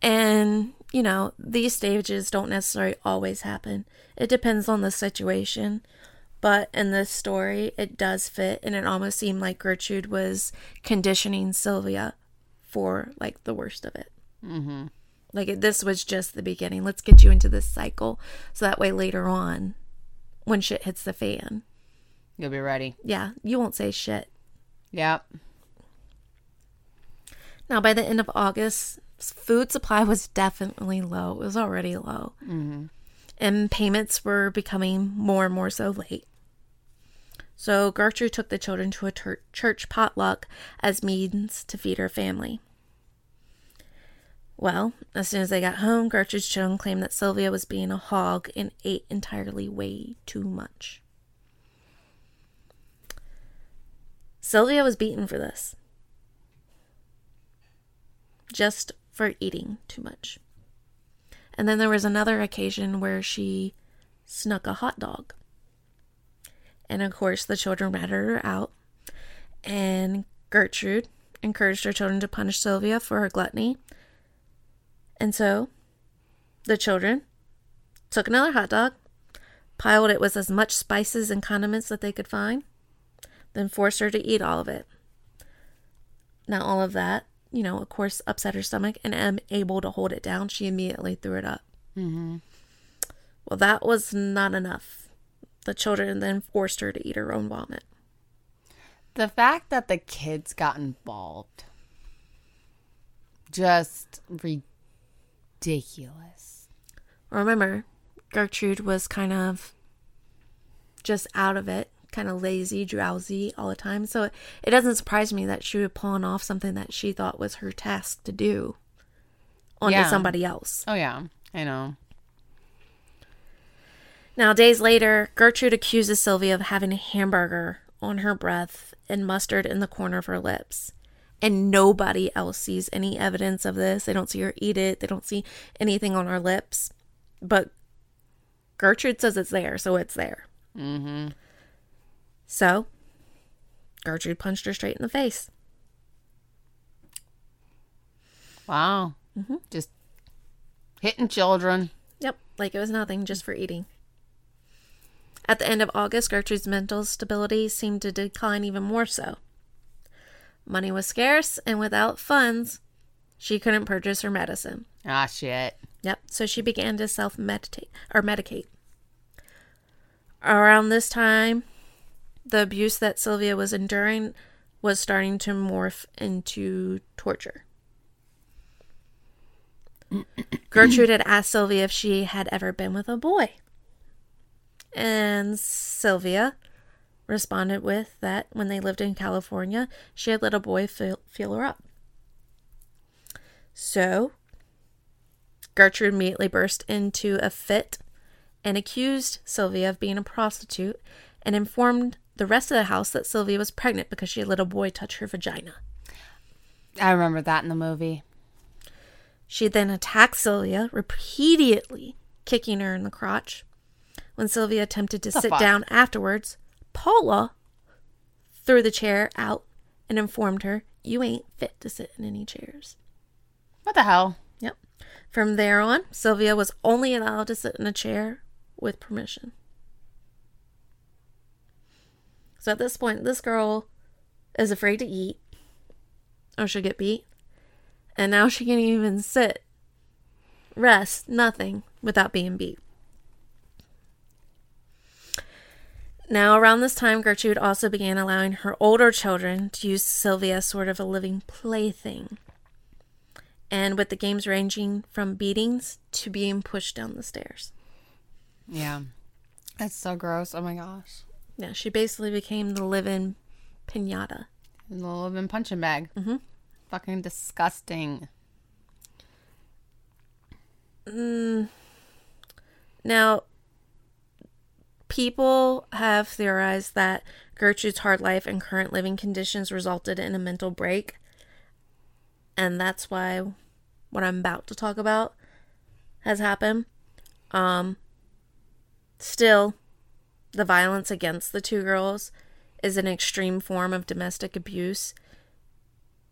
Speaker 2: And, you know, these stages don't necessarily always happen. It depends on the situation. But in this story, it does fit. And it almost seemed like Gertrude was conditioning Sylvia for, like, the worst of it. Mm-hmm. Like, it- this was just the beginning. Let's get you into this cycle. So that way later on, when shit hits the fan,
Speaker 1: You'll be ready.
Speaker 2: yeah, you won't say shit.
Speaker 1: Yep.
Speaker 2: Now, by the end of August, food supply was definitely low. It was already low. Mm-hmm. And payments were becoming more and more so late. So Gertrude took the children to a tur- church potluck as means to feed her family. Well, as soon as they got home, Gertrude's children claimed that Sylvia was being a hog and ate entirely way too much. Sylvia was beaten for this just for eating too much. And then there was another occasion where she snuck a hot dog. And of course, the children ratted her out. And Gertrude encouraged her children to punish Sylvia for her gluttony. And so the children took another hot dog, piled it with as much spices and condiments that they could find, then forced her to eat all of it. Now, all of that, you know, of course, upset her stomach and unable to hold it down, she immediately threw it up. Mm-hmm. Well, that was not enough. The children then forced her to eat her own vomit.
Speaker 1: The fact that the kids got involved. Just ridiculous.
Speaker 2: Remember, Gertrude was kind of just out of it, kind of lazy, drowsy all the time. So it, it doesn't surprise me that she would pawn off something that she thought was her task to do onto
Speaker 1: Yeah.
Speaker 2: somebody else.
Speaker 1: Oh yeah, I know.
Speaker 2: Now, days later, Gertrude accuses Sylvia of having a hamburger on her breath and mustard in the corner of her lips. And nobody else sees any evidence of this. They don't see her eat it, they don't see anything on her lips. But Gertrude says it's there, so it's there. Mm-hmm. So, Gertrude punched her straight in the face.
Speaker 1: Wow. Just hitting children.
Speaker 2: Yep, like it was nothing, just for eating. At the end of August, Gertrude's mental stability seemed to decline even more so. Money was scarce, and without funds, she couldn't purchase her medicine.
Speaker 1: Ah shit.
Speaker 2: Yep, so she began to self meditate or medicate. Around this time, the abuse that Sylvia was enduring was starting to morph into torture. [clears throat] Gertrude had asked Sylvia if she had ever been with a boy. And Sylvia responded with that when they lived in California, she had let a boy feel, feel her up. So, Gertrude immediately burst into a fit and accused Sylvia of being a prostitute and informed the rest of the house that Sylvia was pregnant because she had let a boy touch her vagina.
Speaker 1: I remember that in the movie.
Speaker 2: She then attacked Sylvia, repeatedly kicking her in the crotch. When Sylvia attempted to
Speaker 1: The
Speaker 2: sit
Speaker 1: fuck?
Speaker 2: down afterwards, Paula threw the chair out and informed her, You ain't fit to sit in any chairs.
Speaker 1: What the hell?
Speaker 2: Yep. From there on, Sylvia was only allowed to sit in a chair with permission. So at this point, this girl is afraid to eat or she'll get beat. And now she can't even sit, rest, nothing without being beat. Now, around this time, Gertrude also began allowing her older children to use Sylvia as sort of a living plaything and with the games ranging from beatings to being pushed down the stairs.
Speaker 1: Yeah. That's so gross. Oh my gosh.
Speaker 2: Yeah, she basically became the living pinata.
Speaker 1: The living punching bag. Mm-hmm. Fucking disgusting.
Speaker 2: Now, people have theorized that Gertrude's hard life and current living conditions resulted in a mental break. And that's why what I'm about to talk about has happened. Um, still, the violence against the two girls is an extreme form of domestic abuse.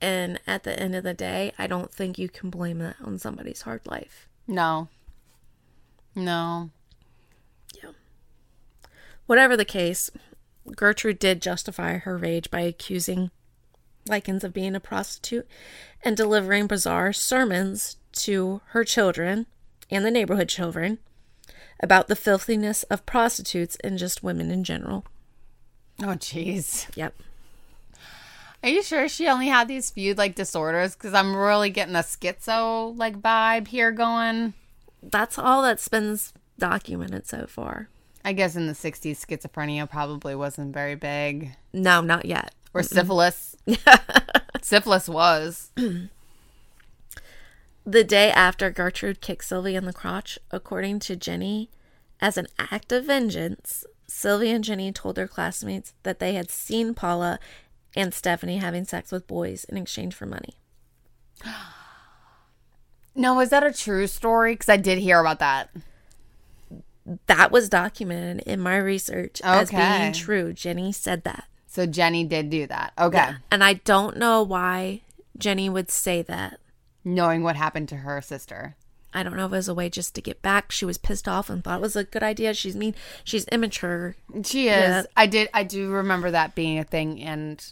Speaker 2: And at the end of the day, I don't think you can blame that on somebody's hard life.
Speaker 1: No. No. Yeah.
Speaker 2: Whatever the case, Gertrude did justify her rage by accusing Likens of being a prostitute and delivering bizarre sermons to her children and the neighborhood children about the filthiness of prostitutes and just women in general.
Speaker 1: Oh, jeez.
Speaker 2: Yep.
Speaker 1: Are you sure she only had these few like disorders? Because I'm really getting a schizo like vibe here going.
Speaker 2: That's all that's been documented so far.
Speaker 1: I guess in the 60s, schizophrenia probably wasn't very big.
Speaker 2: No, not yet.
Speaker 1: Or syphilis. [laughs] syphilis was. [clears throat]
Speaker 2: The day after Gertrude kicked Sylvie in the crotch, according to Jenny, as an act of vengeance, Sylvie and Jenny told their classmates that they had seen Paula and Stephanie having sex with boys in exchange for money. [gasps]
Speaker 1: No, is that a true story? Because I did hear about that.
Speaker 2: That was documented in my research as being true. Jenny said that.
Speaker 1: So Jenny did do that. Okay.
Speaker 2: And I don't know why Jenny would say that.
Speaker 1: Knowing what happened to her sister.
Speaker 2: I don't know if it was a way just to get back. She was pissed off and thought it was a good idea. She's mean. She's immature.
Speaker 1: She is.
Speaker 2: Yeah.
Speaker 1: I did. I do remember that being a thing, and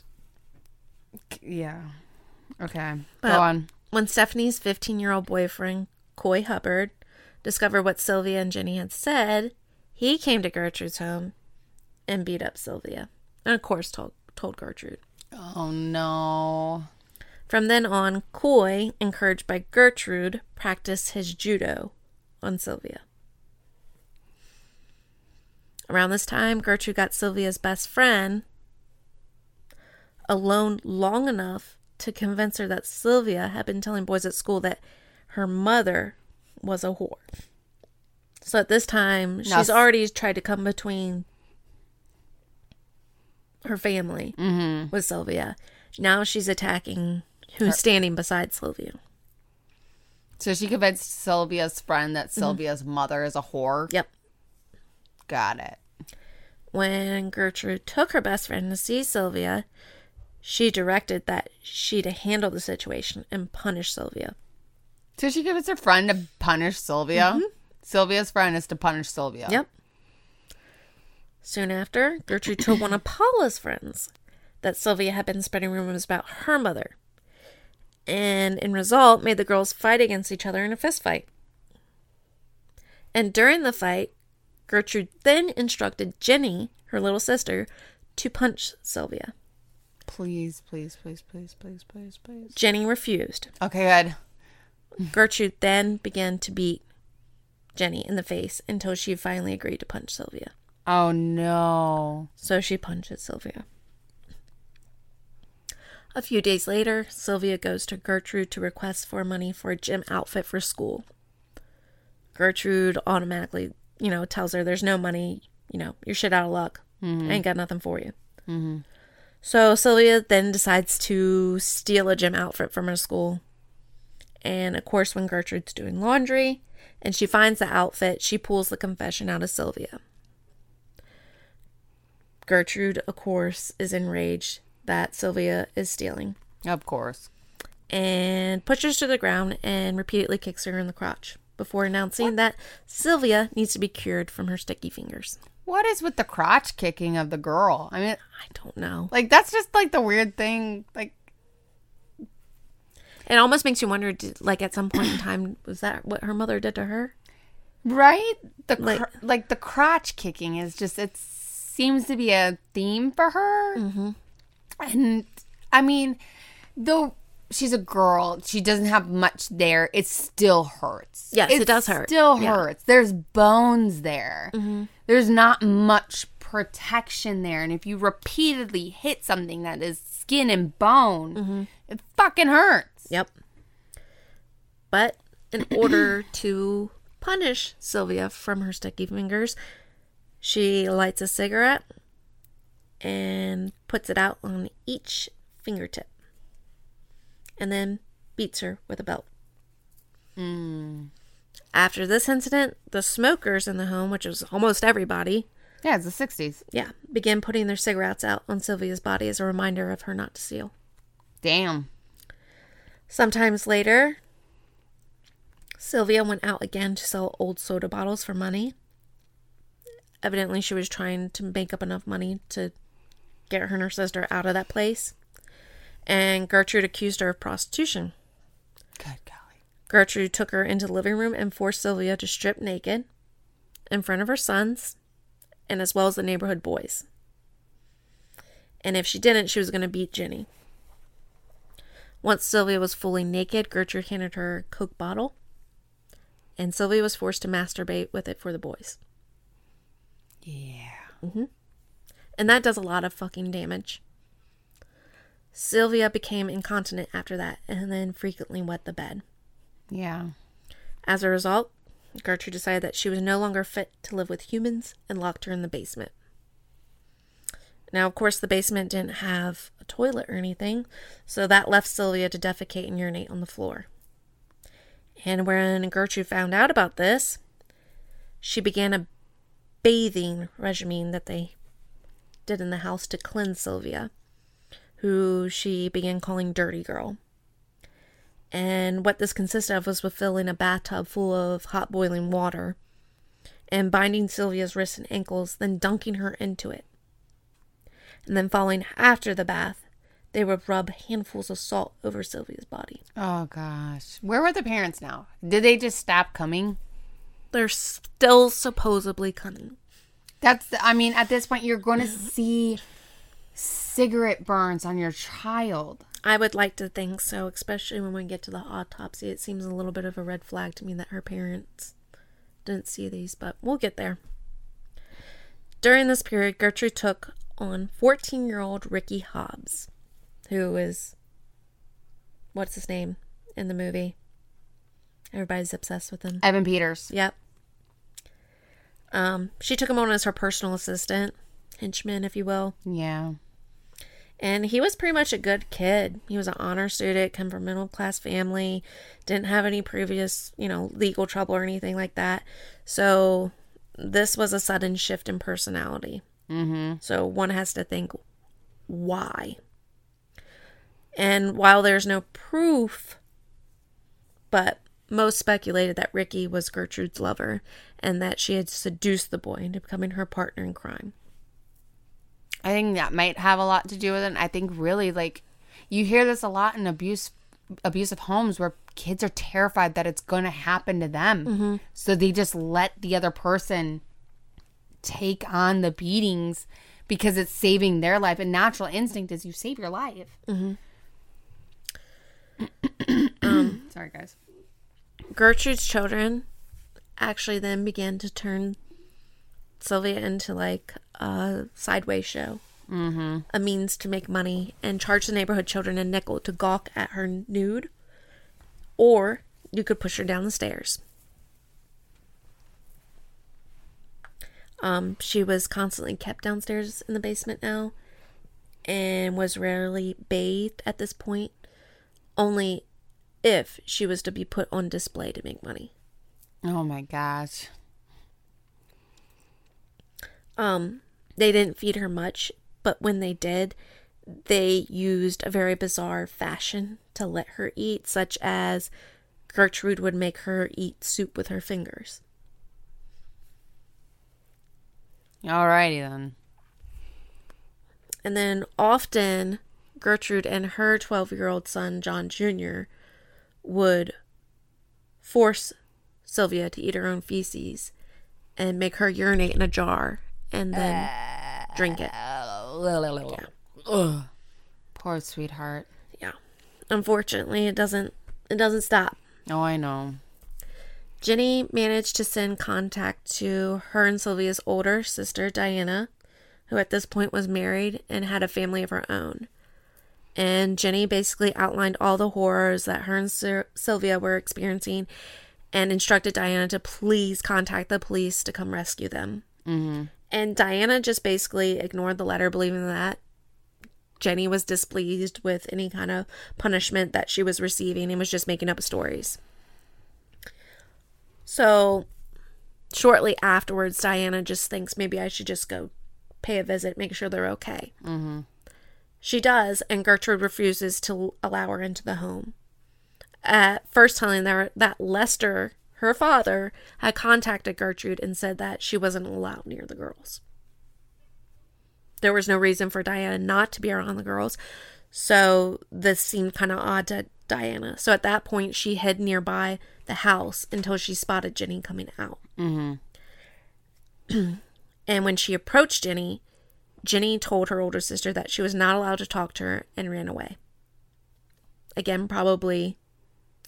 Speaker 1: yeah. Okay,
Speaker 2: But
Speaker 1: go on.
Speaker 2: When Stephanie's 15 year old boyfriend, Coy Hubbard, discovered what Sylvia and Jenny had said, he came to Gertrude's home and beat up Sylvia. And of course, told told Gertrude.
Speaker 1: Oh no.
Speaker 2: From then on, Coy, encouraged by Gertrude, practiced his judo on Sylvia. Around this time, Gertrude got Sylvia's best friend alone long enough to convince her that Sylvia had been telling boys at school that her mother was a whore. So at this time,
Speaker 1: Now
Speaker 2: she's already tried to come between her family mm-hmm. with Sylvia. Now she's attacking who's standing beside Sylvia.
Speaker 1: So she convinced Sylvia's friend that mm-hmm. Sylvia's mother is a whore.
Speaker 2: Yep.
Speaker 1: Got it.
Speaker 2: When Gertrude took her best friend to see Sylvia, she directed that she to handle the situation and punish Sylvia.
Speaker 1: So she convinced her friend to punish Sylvia. Mm-hmm. Sylvia's friend is to punish Sylvia.
Speaker 2: Yep. Soon after, Gertrude told one of Paula's friends that Sylvia had been spreading rumors about her mother, and in result, made the girls fight against each other in a fist fight. And during the fight, Gertrude then instructed Jenny, her little sister, to punch Sylvia.
Speaker 1: Please, please, please, please, please, please, please.
Speaker 2: Jenny refused.
Speaker 1: Okay, good.
Speaker 2: Gertrude then began to beat Jenny in the face until she finally agreed to punch Sylvia.
Speaker 1: Oh no.
Speaker 2: So she punches Sylvia. A few days later, Sylvia goes to Gertrude to request for money for a gym outfit for school. Gertrude automatically, you know, tells her there's no money, you know, you're shit out of luck. I ain't got nothing for you. Mm-hmm. So Sylvia then decides to steal a gym outfit from her school. And of course, when Gertrude's doing laundry and she finds the outfit, she pulls the confession out of Sylvia. Gertrude, of course, is enraged that Sylvia is stealing
Speaker 1: Of course.
Speaker 2: and pushes her to the ground and repeatedly kicks her in the crotch before announcing that Sylvia needs to be cured from her sticky fingers.
Speaker 1: What is with the crotch kicking of the girl? I mean,
Speaker 2: I don't know.
Speaker 1: like that's just like the weird thing. Like,
Speaker 2: It almost makes you wonder, did, like at some point in time, was that what her mother did to her?
Speaker 1: right? The
Speaker 2: Like-
Speaker 1: like, like the crotch kicking is just it seems to be a theme for her. Mm-hmm. And I mean, though she's a girl, she doesn't have much there. It still hurts.
Speaker 2: Yes, it does hurt.
Speaker 1: Still
Speaker 2: Yeah.
Speaker 1: hurts. There's bones there. Mm-hmm. There's not much protection there, and if you repeatedly hit something that is skin and bone, mm-hmm. it fucking hurts.
Speaker 2: Yep. But in [clears throat] order to punish Sylvia from her sticky fingers, she lights a cigarette and puts it out on each fingertip. And then beats her with a belt. Hmm. After this incident, the smokers in the home, which was almost everybody,
Speaker 1: Yeah, it's the '60s.
Speaker 2: yeah, began putting their cigarettes out on Sylvia's body as a reminder of her not to steal.
Speaker 1: Damn.
Speaker 2: Sometimes later, Sylvia went out again to sell old soda bottles for money. Evidently, she was trying to make up enough money to get her and her sister out of that place. And Gertrude accused her of prostitution.
Speaker 1: Good golly.
Speaker 2: Gertrude took her into the living room and forced Sylvia to strip naked in front of her sons and as well as the neighborhood boys. And if she didn't, she was going to beat Jenny. Once Sylvia was fully naked, Gertrude handed her a Coke bottle, and Sylvia was forced to masturbate with it for the boys.
Speaker 1: Yeah. Mm-hmm.
Speaker 2: And that does a lot of fucking damage. Sylvia became incontinent after that and then frequently wet the bed.
Speaker 1: Yeah.
Speaker 2: As a result, Gertrude decided that she was no longer fit to live with humans and locked her in the basement. Now, of course, the basement didn't have a toilet or anything, so that left Sylvia to defecate and urinate on the floor. And when Gertrude found out about this, she began a bathing regimen that they did in the house to cleanse Sylvia, who she began calling Dirty Girl. And what this consisted of was with filling a bathtub full of hot boiling water and binding Sylvia's wrists and ankles, then dunking her into it. And then following after the bath, they would rub handfuls of salt over Sylvia's body.
Speaker 1: Oh gosh. Where were the parents now? Did they just stop coming?
Speaker 2: They're still supposedly coming.
Speaker 1: That's I mean, at this point you're going to see cigarette burns on your child.
Speaker 2: I would like to think so, especially when we get to the autopsy. It seems a little bit of a red flag to me that her parents didn't see these, but we'll get there. During this period, Gertrude took on 14 year old Ricky Hobbs, who is, what's his name in the movie? Everybody's obsessed with him.
Speaker 1: Evan Peters.
Speaker 2: Yep. Um, she took him on as her personal assistant, henchman, if you will.
Speaker 1: Yeah.
Speaker 2: And he was pretty much a good kid. He was an honor student, come from middle class family, didn't have any previous, you know, legal trouble or anything like that. So this was a sudden shift in personality.
Speaker 1: Mm-hmm.
Speaker 2: So one has to think, why? And while there's no proof, but most speculated that Ricky was Gertrude's lover and that she had seduced the boy into becoming her partner in crime.
Speaker 1: I think that might have a lot to do with it. I think really like you hear this a lot in abuse abusive homes where kids are terrified that it's going to happen to them. Mm-hmm. So they just let the other person take on the beatings because it's saving their life. And natural instinct is you save your life. Mm-hmm. [clears throat] Um, sorry, guys.
Speaker 2: Gertrude's children actually then began to turn Sylvia into like a sideway show, mm-hmm. a means to make money, and charge the neighborhood children a nickel to gawk at her nude, or you could push her down the stairs. Um, she was constantly kept downstairs in the basement now, and was rarely bathed at this point, only if she was to be put on display to make money.
Speaker 1: Oh my gosh.
Speaker 2: Um, they didn't feed her much, but when they did, they used a very bizarre fashion to let her eat, such as Gertrude would make her eat soup with her fingers.
Speaker 1: Alrighty then.
Speaker 2: And then often Gertrude and her 12 year old son, John Jr., would force Sylvia to eat her own feces and make her urinate in a jar and then uh, drink it.
Speaker 1: Ugh. Poor sweetheart.
Speaker 2: Yeah. Unfortunately, it doesn't it doesn't stop.
Speaker 1: Oh, I know.
Speaker 2: Jenny managed to send contact to her and Sylvia's older sister, Diana, who at this point was married and had a family of her own. And Jenny basically outlined all the horrors that her and Sir- Sylvia were experiencing and instructed Diana to please contact the police to come rescue them.
Speaker 1: Mm-hmm.
Speaker 2: And Diana just basically ignored the letter, believing that Jenny was displeased with any kind of punishment that she was receiving and was just making up stories. So, shortly afterwards, Diana just thinks maybe I should just go pay a visit, make sure they're okay.
Speaker 1: Mm-hmm.
Speaker 2: She does, and Gertrude refuses to allow her into the home. At first, telling her that Lester, her father, had contacted Gertrude and said that she wasn't allowed near the girls. There was no reason for Diana not to be around the girls, so this seemed kind of odd to Diana. So at that point, she hid nearby the house until she spotted Jenny coming out.
Speaker 1: Mm-hmm. [clears throat]
Speaker 2: And when she approached Jenny, Jenny told her older sister that she was not allowed to talk to her and ran away. Again, probably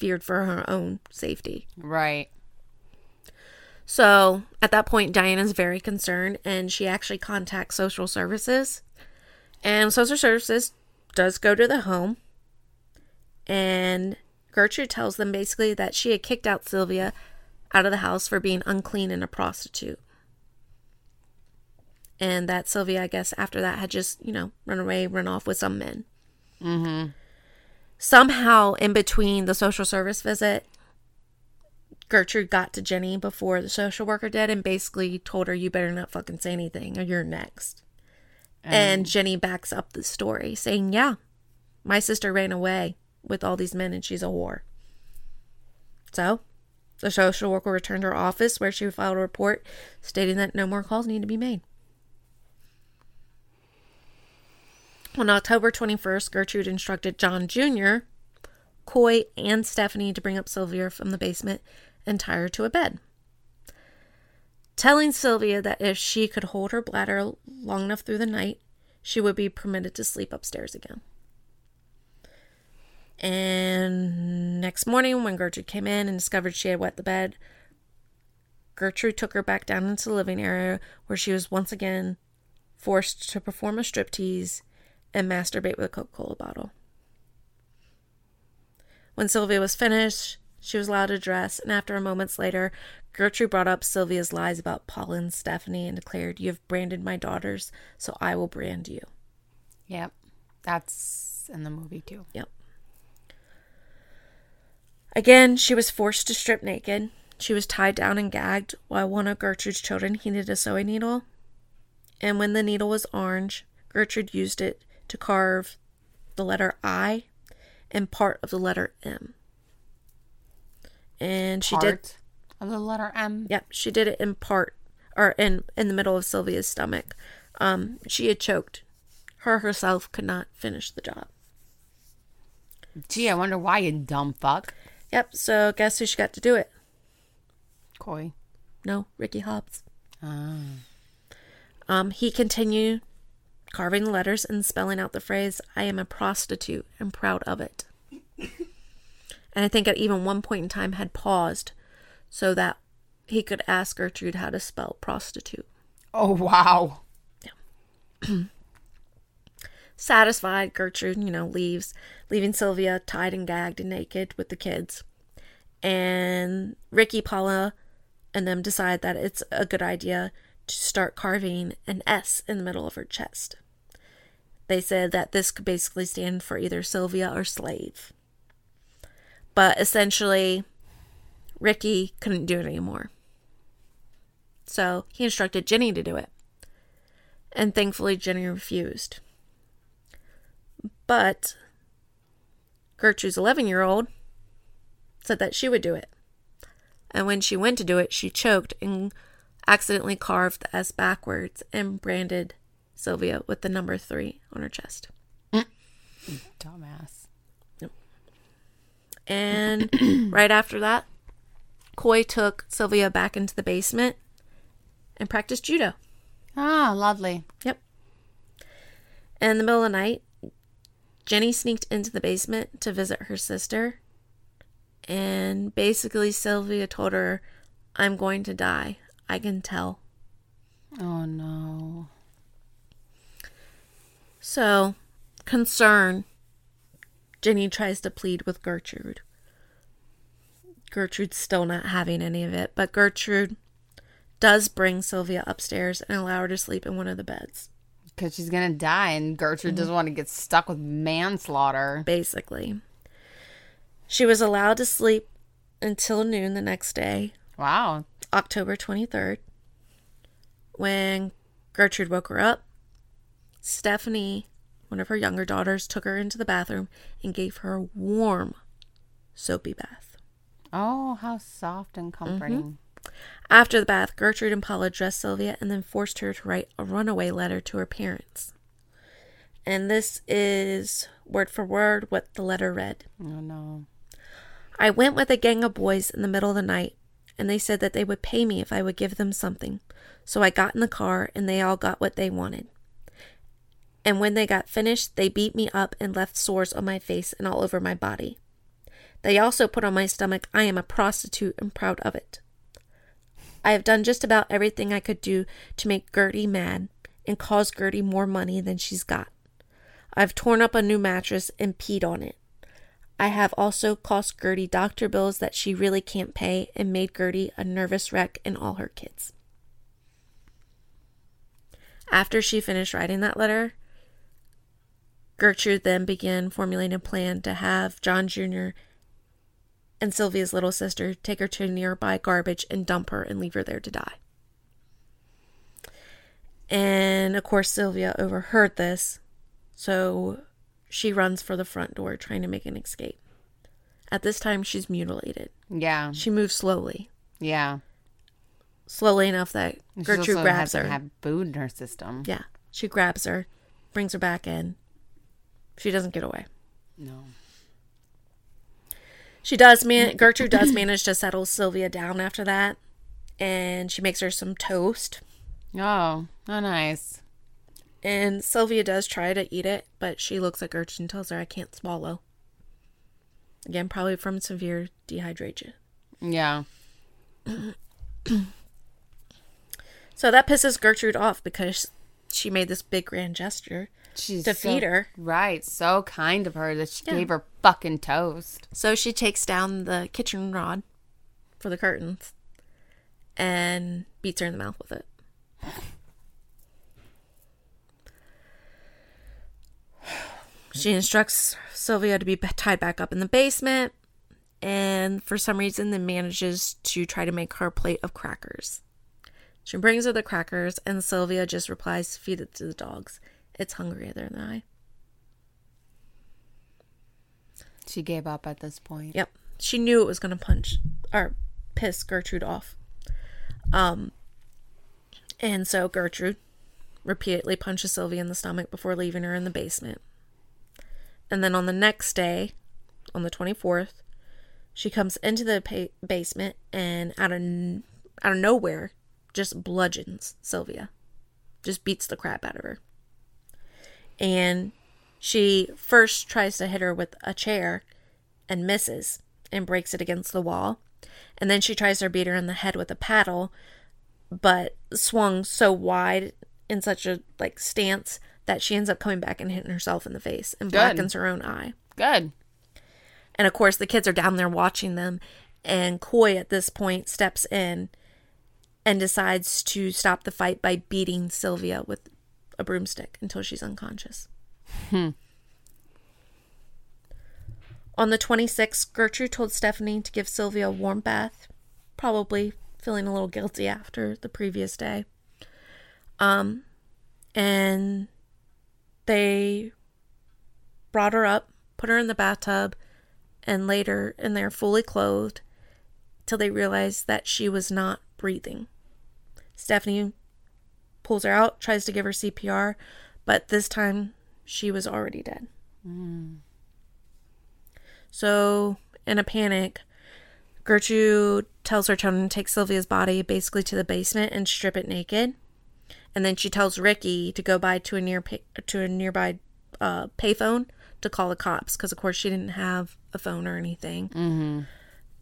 Speaker 2: feared for her own safety.
Speaker 1: Right.
Speaker 2: So at that point, Diana's very concerned and she actually contacts social services. And social services does go to the home. And Gertrude tells them basically that she had kicked out Sylvia out of the house for being unclean and a prostitute. And that Sylvia, I guess, after that had just, you know, run away, run off with some men.
Speaker 1: Mm-hmm.
Speaker 2: Somehow, in between the social service visit, Gertrude got to Jenny before the social worker did and basically told her, You better not fucking say anything or you're next. And Jenny backs up the story, saying, Yeah, my sister ran away with all these men and she's a whore. So, the social worker returned to her office where she filed a report stating that no more calls need to be made. On October 21st, Gertrude instructed John Jr., Coy, and Stephanie to bring up Sylvia from the basement and tie her to a bed. Telling Sylvia that if she could hold her bladder long enough through the night, she would be permitted to sleep upstairs again. And next morning, when Gertrude came in and discovered she had wet the bed, Gertrude took her back down into the living area where she was once again forced to perform a striptease and masturbate with a Coca Cola bottle. When Sylvia was finished, she was allowed to dress, and after a moments later, Gertrude brought up Sylvia's lies about Paula and Stephanie and declared, You have branded my daughters, so I will brand you.
Speaker 1: Yep. That's in the movie too.
Speaker 2: Yep. Again, she was forced to strip naked. She was tied down and gagged while one of Gertrude's children heated a sewing needle. And when the needle was orange, Gertrude used it to carve the letter I and part of the letter M. And she did
Speaker 1: of the letter M.
Speaker 2: Yep, she did it in part or in in the middle of Sylvia's stomach. Um, she had choked. Her herself could not finish the job.
Speaker 1: Gee, I wonder why you dumb fuck.
Speaker 2: Yep, so guess who she got to do it?
Speaker 1: Coy.
Speaker 2: No, Ricky Hobbs.
Speaker 1: Ah.
Speaker 2: Um, he continued carving the letters and spelling out the phrase, I am a prostitute and proud of it. [laughs] and I think at even one point in time had paused so that he could ask Gertrude how to spell prostitute.
Speaker 1: Oh wow. [clears throat]
Speaker 2: Satisfied, Gertrude, you know, leaves, leaving Sylvia tied and gagged and naked with the kids. And Ricky, Paula, and them decide that it's a good idea to start carving an S in the middle of her chest. They said that this could basically stand for either Sylvia or slave. But essentially, Ricky couldn't do it anymore. So he instructed Jenny to do it. And thankfully, Jenny refused. But Gertrude's 11 year old said that she would do it. And when she went to do it, she choked and accidentally carved the S backwards and branded Sylvia with the number three on her chest.
Speaker 1: Dumbass.
Speaker 2: And [clears throat] right after that, Coy took Sylvia back into the basement and practiced judo.
Speaker 1: Ah, lovely.
Speaker 2: Yep. In the middle of the night, Jenny sneaked into the basement to visit her sister. And basically, Sylvia told her, I'm going to die. I can tell.
Speaker 1: Oh no.
Speaker 2: So, concern, Jenny tries to plead with Gertrude. Gertrude's still not having any of it, but Gertrude does bring Sylvia upstairs and allow her to sleep in one of the beds.
Speaker 1: Because she's gonna die, and Gertrude doesn't mm-hmm. want to get stuck with manslaughter.
Speaker 2: basically. She was allowed to sleep until noon the next day,
Speaker 1: Wow.
Speaker 2: October 23rd. When Gertrude woke her up, Stephanie, one of her younger daughters, took her into the bathroom and gave her a warm, soapy bath.
Speaker 1: Oh, how soft and mm-hmm. comforting.
Speaker 2: After the bath, Gertrude and Paula dressed Sylvia and then forced her to write a runaway letter to her parents. And this is word for word what the letter read.
Speaker 1: Oh no.
Speaker 2: I went with a gang of boys in the middle of the night, and they said that they would pay me if I would give them something. So I got in the car, and they all got what they wanted. And when they got finished, they beat me up and left sores on my face and all over my body. They also put on my stomach, I am a prostitute and proud of it. I have done just about everything I could do to make Gertie mad and cause Gertie more money than she's got. I've torn up a new mattress and peed on it. I have also cost Gertie doctor bills that she really can't pay and made Gertie a nervous wreck and all her kids. After she finished writing that letter, Gertrude then began formulating a plan to have John Jr. and Sylvia's little sister take her to a nearby garbage and dump her and leave her there to die. And of course, Sylvia overheard this, so she runs for the front door trying to make an escape. At this time, she's mutilated.
Speaker 1: Yeah.
Speaker 2: She moves slowly,
Speaker 1: Yeah.
Speaker 2: slowly enough that
Speaker 1: She
Speaker 2: Gertrude grabs her.
Speaker 1: Have food in her system.
Speaker 2: Yeah, she grabs her, brings her back in. She doesn't get away.
Speaker 1: No.
Speaker 2: She does man Gertrude does manage to settle Sylvia down after that, and she makes her some toast.
Speaker 1: Oh, oh, nice.
Speaker 2: And Sylvia does try to eat it, but she looks at Gertrude and tells her, I can't swallow. Again, probably from severe dehydration.
Speaker 1: Yeah. [clears throat]
Speaker 2: So that pisses Gertrude off because she made this big grand gesture
Speaker 1: She's
Speaker 2: to
Speaker 1: so-
Speaker 2: feed her.
Speaker 1: Right. So kind of her that she
Speaker 2: Yeah.
Speaker 1: gave her fucking toast.
Speaker 2: So she takes down the kitchen rod for the curtains and beats her in the mouth with it. She instructs Sylvia to be tied back up in the basement, and for some reason, then manages to try to make her a plate of crackers. She brings her the crackers, and Sylvia just replies, Feed it to the dogs. It's hungrier than I.
Speaker 1: She gave up at this point.
Speaker 2: Yep. She knew it was going to punch or piss Gertrude off. Um and so Gertrude repeatedly punches Sylvia in the stomach before leaving her in the basement. And then on the next day, on the 24th, she comes into the pa- basement and out of n- out of nowhere just bludgeons Sylvia. Just beats the crap out of her. And she first tries to hit her with a chair and misses and breaks it against the wall. And then she tries to beat her in the head with a paddle, but swung so wide in such a like stance that she ends up coming back and hitting herself in the face and
Speaker 1: Good.
Speaker 2: blackens her own eye.
Speaker 1: Good.
Speaker 2: And of course, the kids are down there watching them. And Coy at this point steps in and decides to stop the fight by beating Sylvia with a broomstick until she's unconscious. Hmm. On the 26th, Gertrude told Stephanie to give Sylvia a warm bath, probably feeling a little guilty after the previous day. Um, and they brought her up, put her in the bathtub, and laid her in there fully clothed till they realized that she was not breathing. Stephanie pulls her out, tries to give her CPR, but this time she was already dead. So, in a panic, Gertrude tells her children to take Sylvia's body basically to the basement and strip it naked. And then she tells Ricky to go by to a near pay- to a nearby uh, payphone to call the cops because, of course, she didn't have a phone or anything. Mm-hmm.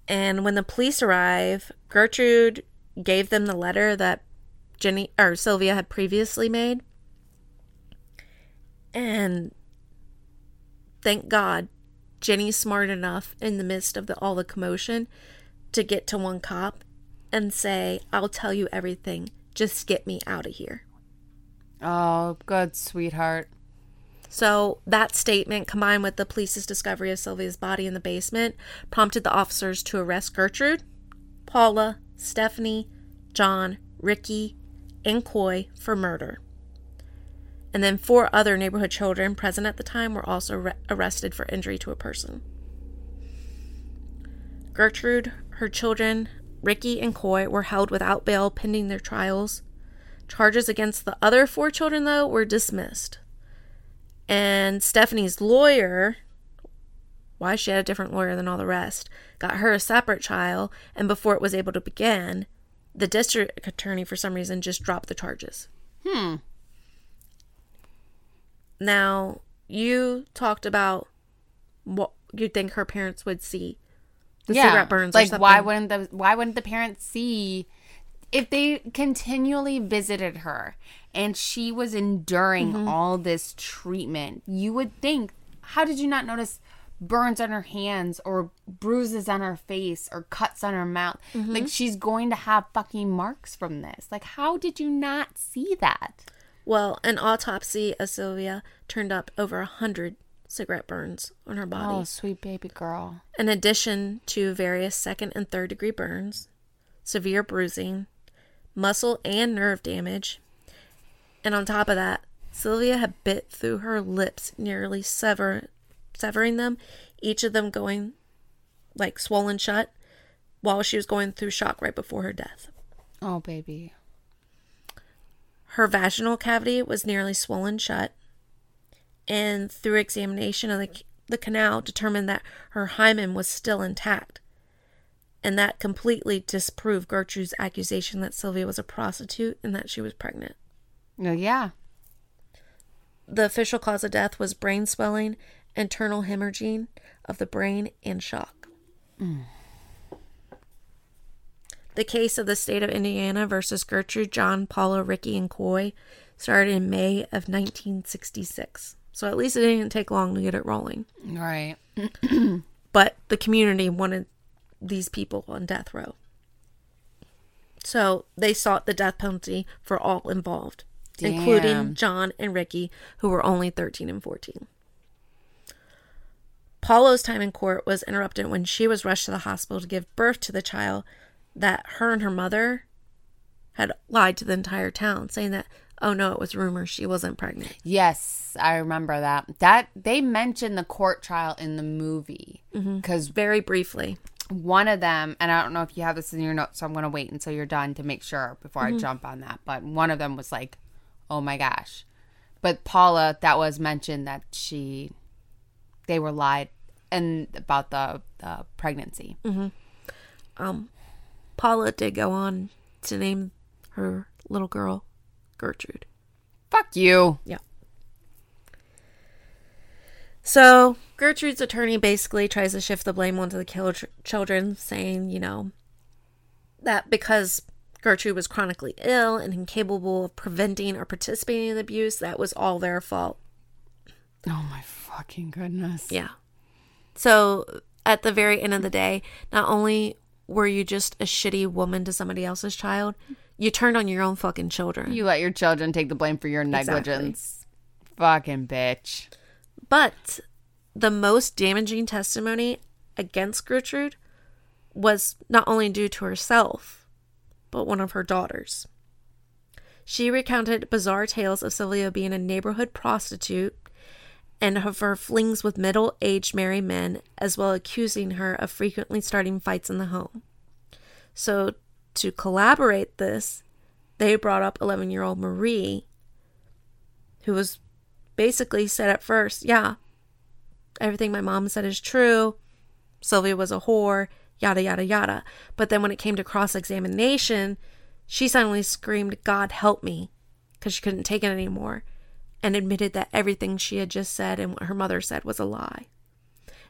Speaker 2: And when the police arrive, Gertrude gave them the letter that Jenny or Sylvia had previously made. And thank God, Jenny's smart enough in the midst of the, all the commotion to get to one cop and say, I'll tell you everything. Just get me out of here.
Speaker 1: Oh, good, sweetheart.
Speaker 2: So, that statement, combined with the police's discovery of Sylvia's body in the basement, prompted the officers to arrest Gertrude, Paula, Stephanie, John, Ricky, and Coy for murder. And then four other neighborhood children present at the time were also re- arrested for injury to a person. Gertrude, her children, Ricky, and Coy were held without bail pending their trials. Charges against the other four children, though, were dismissed. And Stephanie's lawyer, why she had a different lawyer than all the rest, got her a separate trial, and before it was able to begin, the district attorney, for some reason, just dropped the charges.
Speaker 1: Hmm.
Speaker 2: Now, you talked about what you'd think her parents would see. The
Speaker 1: yeah.
Speaker 2: cigarette burns
Speaker 1: Like, why wouldn't the why wouldn't the parents see if they continually visited her and she was enduring
Speaker 2: Mm-hmm.
Speaker 1: all this treatment? You would think, how did you not notice burns on her hands or bruises on her face or cuts on her mouth?
Speaker 2: Mm-hmm.
Speaker 1: Like she's going to have fucking marks from this. Like, how did you not see that?
Speaker 2: Well, an autopsy of Sylvia turned up over a hundred cigarette burns on her body.
Speaker 1: Oh, sweet baby girl.
Speaker 2: in addition to various second and third degree burns, severe bruising, muscle and nerve damage. And on top of that, Sylvia had bit through her lips, nearly sever, severing them, each of them going like swollen shut while she was going through shock right before her death.
Speaker 1: Oh, baby.
Speaker 2: Her vaginal cavity was nearly swollen shut, and through examination of the, the canal, determined that her hymen was still intact. And that completely disproved Gertrude's accusation that Sylvia was a prostitute and that she was pregnant.
Speaker 1: No, yeah.
Speaker 2: The official cause of death was brain swelling, internal hemorrhaging of the brain, and shock. Mm. The case of the state of Indiana versus Gertrude, John, Paula, Ricky, and Coy started in May of 1966. So at least it didn't take long to get it rolling.
Speaker 1: Right. [clears throat]
Speaker 2: But the community wanted these people on death row. So they sought the death penalty for all involved, including John and Ricky, who were only 13 and 14. Paula's time in court was interrupted when she was rushed to the hospital to give birth to the child that her and her mother had lied to the entire town, saying that, oh no, it was rumor she wasn't pregnant.
Speaker 1: Yes, I remember that. That they mentioned the court trial in the movie mm-hmm. because
Speaker 2: Very briefly.
Speaker 1: one of them, and I don't know if you have this in your notes, so I'm going to wait until you're done to make sure before I mm-hmm. jump on that. But one of them was like, "Oh my gosh!" But Paula, that was mentioned that she, they were lied and about the the pregnancy. Mm-hmm.
Speaker 2: Um, Paula did go on to name her little girl Gertrude.
Speaker 1: Fuck you.
Speaker 2: Yeah. So Gertrude's attorney basically tries to shift the blame onto the killer ch- children, saying, you know, that because Gertrude was chronically ill and incapable of preventing or participating in the abuse, that was all their fault.
Speaker 1: Oh my fucking goodness.
Speaker 2: Yeah. So at the very end of the day, not only were you just a shitty woman to somebody else's child, you turned on your own fucking children.
Speaker 1: You let your children take the blame for your negligence. Fucking bitch.
Speaker 2: But the most damaging testimony against Gertrude was not only due to herself, but one of her daughters. She recounted bizarre tales of Sylvia being a neighborhood prostitute and of her flings with middle aged married men, as well accusing her of frequently starting fights in the home. So, to collaborate this, they brought up 11 year old Marie, who was basically said at first, yeah, everything my mom said is true. Sylvia was a whore, yada, yada, yada. But then when it came to cross examination, she suddenly screamed, God help me, because she couldn't take it anymore, and admitted that everything she had just said and what her mother said was a lie.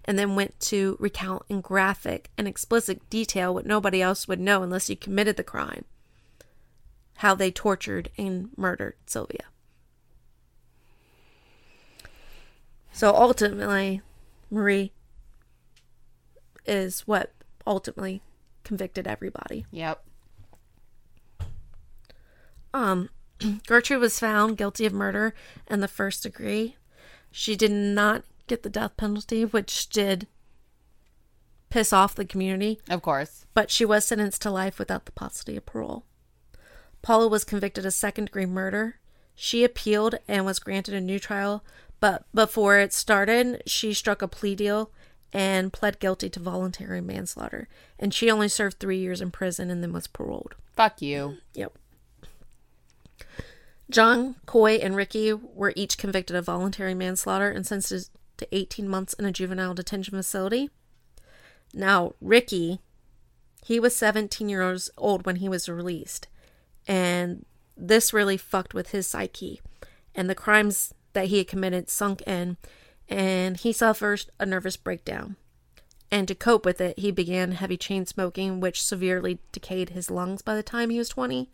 Speaker 2: And then went to recount in graphic and explicit detail what nobody else would know unless you committed the crime how they tortured and murdered Sylvia. So ultimately, Marie is what ultimately convicted everybody.
Speaker 1: Yep.
Speaker 2: Um, [clears throat] Gertrude was found guilty of murder in the first degree. She did not get the death penalty, which did piss off the community,
Speaker 1: Of course.
Speaker 2: but she was sentenced to life without the possibility of parole. Paula was convicted of second degree murder. She appealed and was granted a new trial, but before it started, she struck a plea deal and pled guilty to voluntary manslaughter. And she only served three years in prison and then was paroled.
Speaker 1: Fuck you.
Speaker 2: Yep. John, Coy, and Ricky were each convicted of voluntary manslaughter and sentenced to 18 months in a juvenile detention facility. Now, Ricky, he was 17 years old when he was released. And this really fucked with his psyche. And the crimes that he had committed sunk in. And he suffered a nervous breakdown. And to cope with it, he began heavy chain smoking, which severely decayed his lungs by the time he was 20.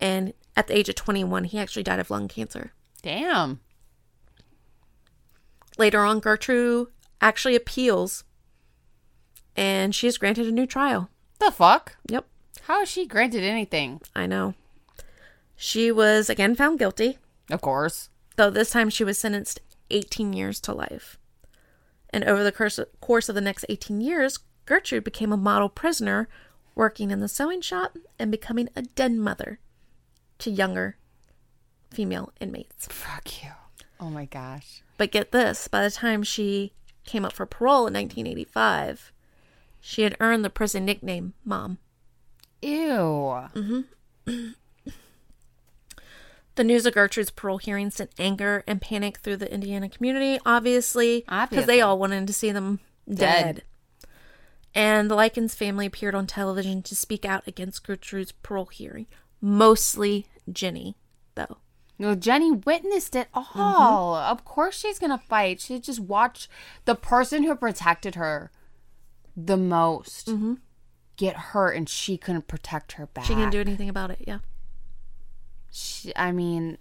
Speaker 2: And at the age of 21, he actually died of lung cancer.
Speaker 1: Damn.
Speaker 2: Later on, Gertrude actually appeals and she is granted a new trial.
Speaker 1: The fuck?
Speaker 2: Yep,
Speaker 1: How is she granted anything?
Speaker 2: I know. She was again found guilty,
Speaker 1: Of course.
Speaker 2: though this time she was sentenced 18 years to life. And over the course of the next 18 years, Gertrude became a model prisoner, working in the sewing shop and becoming a den mother to younger female inmates.
Speaker 1: Fuck you. Oh my gosh.
Speaker 2: But get this by the time she came up for parole in 1985, she had earned the prison nickname Mom.
Speaker 1: Ew. Mm-hmm.
Speaker 2: The news of Gertrude's parole hearing sent anger and panic through the Indiana community, obviously, because they all wanted to see them dead.
Speaker 1: Dead.
Speaker 2: And the Likens family appeared on television to speak out against Gertrude's parole hearing. Mostly Jenny, though.
Speaker 1: No, Jenny witnessed it all. Of course she's gonna fight. She just watched the person who protected her the most get hurt, and she couldn't protect her back.
Speaker 2: She can't do anything about it. Yeah.
Speaker 1: She, I mean,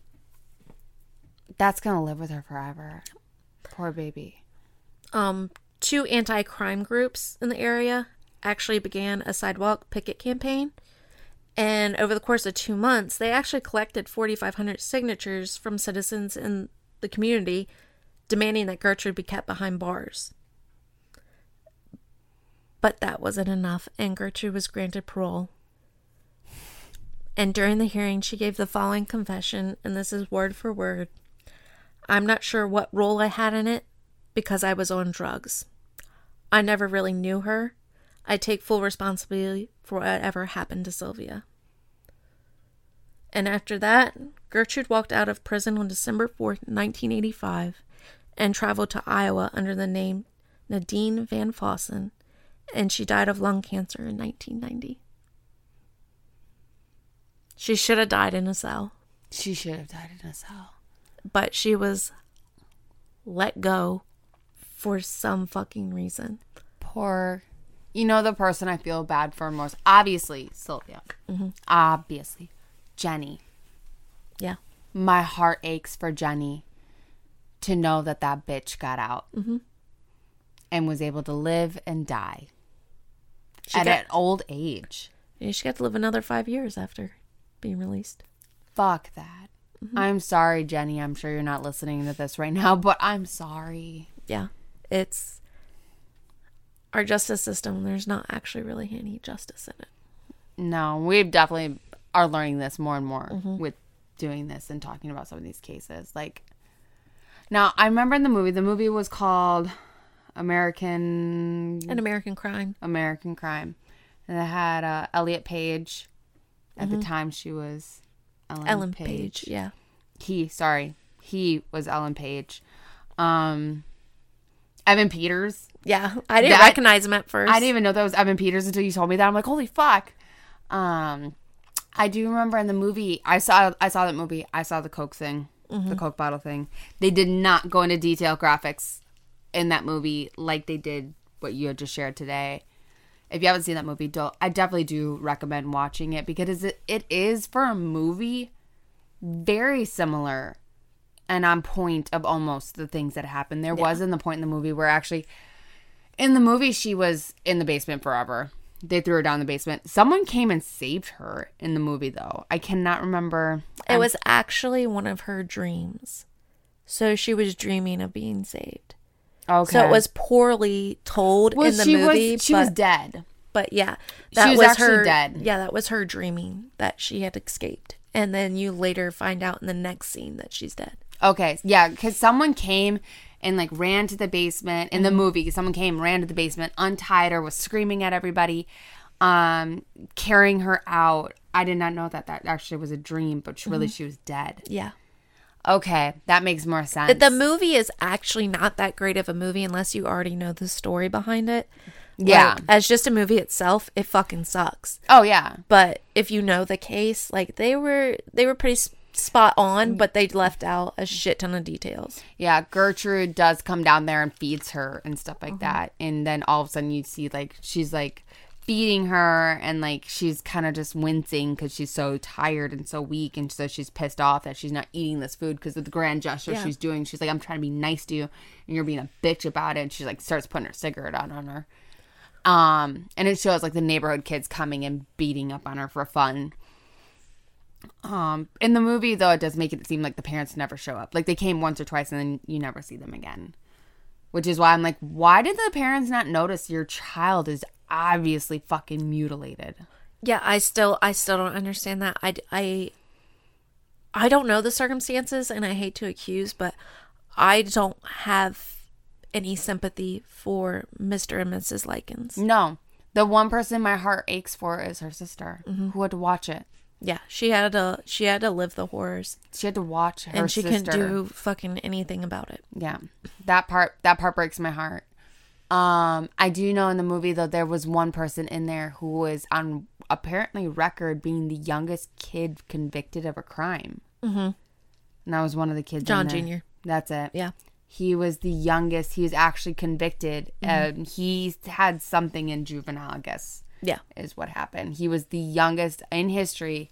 Speaker 1: that's gonna live with her forever. Poor baby.
Speaker 2: um, two anti crime groups in the area actually began a sidewalk picket campaign. And over the course of two months, they actually collected 4,500 signatures from citizens in the community demanding that Gertrude be kept behind bars. But that wasn't enough, and Gertrude was granted parole. And during the hearing, she gave the following confession, and this is word for word. I'm not sure what role I had in it because I was on drugs. I never really knew her. I take full responsibility for whatever happened to Sylvia. And after that, Gertrude walked out of prison on December 4th, 1985, and traveled to Iowa under the name Nadine Van Fossan, and she died of lung cancer in 1990. She should have died in a cell,
Speaker 1: She should have died in a cell.
Speaker 2: but she was let go for some fucking reason.
Speaker 1: Poor. You know the person I feel bad for most. Obviously, Sylvia. Mm-hmm. Obviously, Jenny.
Speaker 2: Yeah.
Speaker 1: My heart aches for Jenny to know that that bitch got out mm-hmm. and was able to live and die
Speaker 2: She
Speaker 1: at
Speaker 2: got-
Speaker 1: an old age.
Speaker 2: Yeah, she got to live another five years after being released.
Speaker 1: Fuck that. Mm-hmm. I'm sorry, Jenny. I'm sure you're not listening to this right now, but I'm sorry.
Speaker 2: Yeah, it's our justice system. There's not actually really any justice in it.
Speaker 1: No, we definitely are learning this more and more with doing this and talking about some of these cases. Like, now I remember in the movie, the movie was called American
Speaker 2: An American crime.
Speaker 1: American Crime, and it had uh, Elliot Page. At the time, she was Ellen,
Speaker 2: Ellen Page. Yeah.
Speaker 1: He, sorry, he was Ellen Page. Um, Evan Peters.
Speaker 2: Yeah, I didn't
Speaker 1: That-
Speaker 2: recognize him at first.
Speaker 1: I didn't even know that was Evan Peters until you told me that. I'm like, holy fuck. Um, I do remember in the movie, I saw, I saw that movie. I saw the Coke thing, the Coke bottle thing. They did not go into detail graphics in that movie like they did what you had just shared today. If you haven't seen that movie, don't. I definitely do recommend watching it because it, it is for a movie very similar and on point of almost the things that happened. There was in the point in the movie where actually in the movie she was in the basement forever. They threw her down the basement. Someone came and saved her in the movie though. I cannot remember.
Speaker 2: It was actually one of her dreams. So she was dreaming of being saved.
Speaker 1: Okay.
Speaker 2: So it was poorly told
Speaker 1: well,
Speaker 2: in the
Speaker 1: she
Speaker 2: movie.
Speaker 1: was she
Speaker 2: but,
Speaker 1: was dead.
Speaker 2: but yeah, that
Speaker 1: was
Speaker 2: was,
Speaker 1: actually
Speaker 2: her,
Speaker 1: dead.
Speaker 2: Yeah, that was her dreaming that she had escaped, and then you later find out in the next scene that she's dead.
Speaker 1: Okay, yeah, because someone came and like ran to the basement in the movie. Someone came, ran to the basement, untied her, was screaming at everybody, um, carrying her out. I did not know that that actually was a dream, but she, really she was dead.
Speaker 2: Yeah.
Speaker 1: Okay, that makes more sense.
Speaker 2: The movie is actually not that great of a movie unless you already know the story behind it.
Speaker 1: Yeah.
Speaker 2: Like, as just a movie itself, it fucking sucks.
Speaker 1: oh yeah,
Speaker 2: But if you know the case, like they were they were pretty spot on, but they left out a shit ton of details.
Speaker 1: yeah. Gertrude does come down there and feeds her and stuff
Speaker 2: Mm-hmm.
Speaker 1: like that, and then all of a sudden you see like she's like feeding her and like she's kind of just wincing because she's so tired and so weak and so she's pissed off that she's not eating this food because of the grand gesture
Speaker 2: Yeah.
Speaker 1: she's doing she's like i'm trying to be nice to you and you're being a bitch about it and she like starts putting her cigarette out on her um and it shows like the neighborhood kids coming and beating up on her for fun um in the movie though it does make it seem like the parents never show up like they came once or twice and then you never see them again which is why i'm like why did the parents not notice your child is obviously fucking mutilated
Speaker 2: Yeah, I still I still don't understand that. I I I don't know the circumstances and I hate to accuse, but I don't have any sympathy for Mr. and Mrs. Likens.
Speaker 1: no the one person my heart aches for is her sister who had to watch it
Speaker 2: Yeah, she had to she had to live the horrors
Speaker 1: she had to watch her
Speaker 2: and she
Speaker 1: sister
Speaker 2: couldn't do fucking anything about it.
Speaker 1: Yeah. That part that part breaks my heart. Um I do know in the movie though there was one person in there who was on apparently record being the youngest kid convicted of a crime. Mhm. and that was one of the kids.
Speaker 2: John. Jr.
Speaker 1: That's it.
Speaker 2: Yeah.
Speaker 1: He was the youngest. He was actually convicted. Um, he had something in juvenile, I guess,
Speaker 2: Yeah.
Speaker 1: is what happened. He was the youngest in history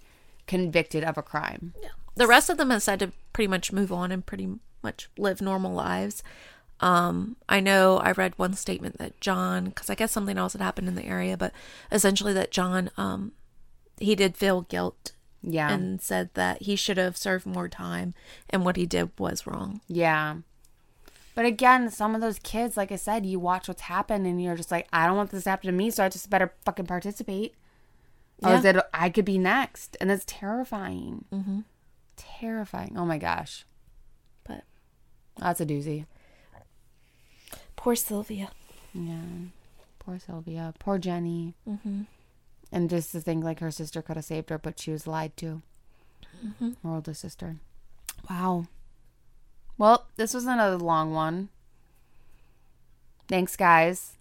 Speaker 1: convicted of a crime.
Speaker 2: Yeah. The rest of them have said to pretty much move on and pretty much live normal lives. Um, I know I read one statement that John, because I guess something else had happened in the area, but essentially that John, um, he did feel guilt
Speaker 1: Yeah.
Speaker 2: and said that he should have served more time and what he did was wrong.
Speaker 1: Yeah. But again, some of those kids, like I said, you watch what's happened and you're just like, I don't want this to happen to me, so I just better fucking participate.
Speaker 2: Yeah.
Speaker 1: Or it I could be next? And that's terrifying. Mm-hmm. Terrifying. Oh my gosh.
Speaker 2: But
Speaker 1: That's a doozy.
Speaker 2: poor Sylvia.
Speaker 1: Yeah. Poor Sylvia. Poor Jenny.
Speaker 2: Mm-hmm.
Speaker 1: And just to think like her sister could have saved her, but she was lied to.
Speaker 2: Mm-hmm.
Speaker 1: Her older sister. Wow. Well, this was another long one. Thanks, guys,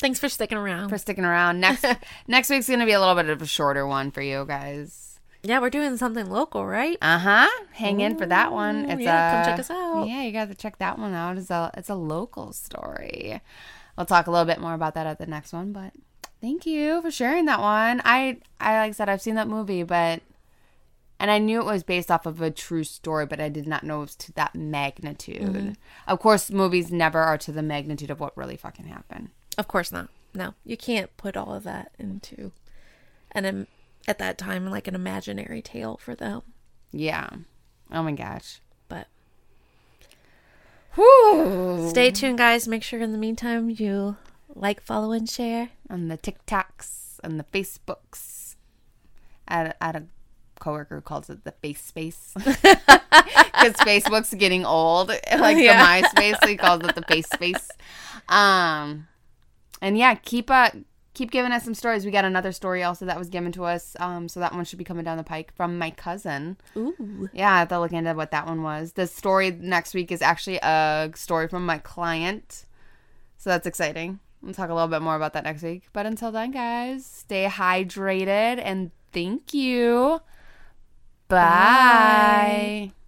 Speaker 2: Thanks for sticking around.
Speaker 1: for sticking around. Next [laughs] next week's gonna be a little bit of a shorter one for you guys.
Speaker 2: yeah, we're doing something local, right?
Speaker 1: Uh huh. Hang in for that one. It's
Speaker 2: yeah, come check us out.
Speaker 1: Yeah, you got to check that one out. It's a it's a local story. We'll talk a little bit more about that at the next one, but thank you for sharing that one. I I like I said I've seen that movie, but and I knew it was based off of a true story, but I did not know it was to that magnitude.
Speaker 2: Mm-hmm.
Speaker 1: Of course, movies never are to the magnitude of what really fucking happened.
Speaker 2: Of course not. No, you can't put all of that into an im- at that time like an imaginary tale for them.
Speaker 1: Yeah. Oh my gosh.
Speaker 2: But
Speaker 1: Whew.
Speaker 2: stay tuned, guys. Make sure in the meantime you like, follow, and share.
Speaker 1: on the TikToks and the Facebooks. I had, I a coworker who calls it the face space [laughs] because Facebook's getting old, [laughs] like
Speaker 2: Yeah.
Speaker 1: the MySpace. So he calls it the face space. Um, and yeah, keep uh keep giving us some stories. We got another story also that was given to us. Um, so that one should be coming down the pike from my cousin.
Speaker 2: Ooh.
Speaker 1: Yeah, I have to look into what that one was. The story next week is actually a story from my client. So that's exciting. We'll talk a little bit more about that next week. But until then, guys, stay hydrated and thank you. Bye.
Speaker 2: Bye.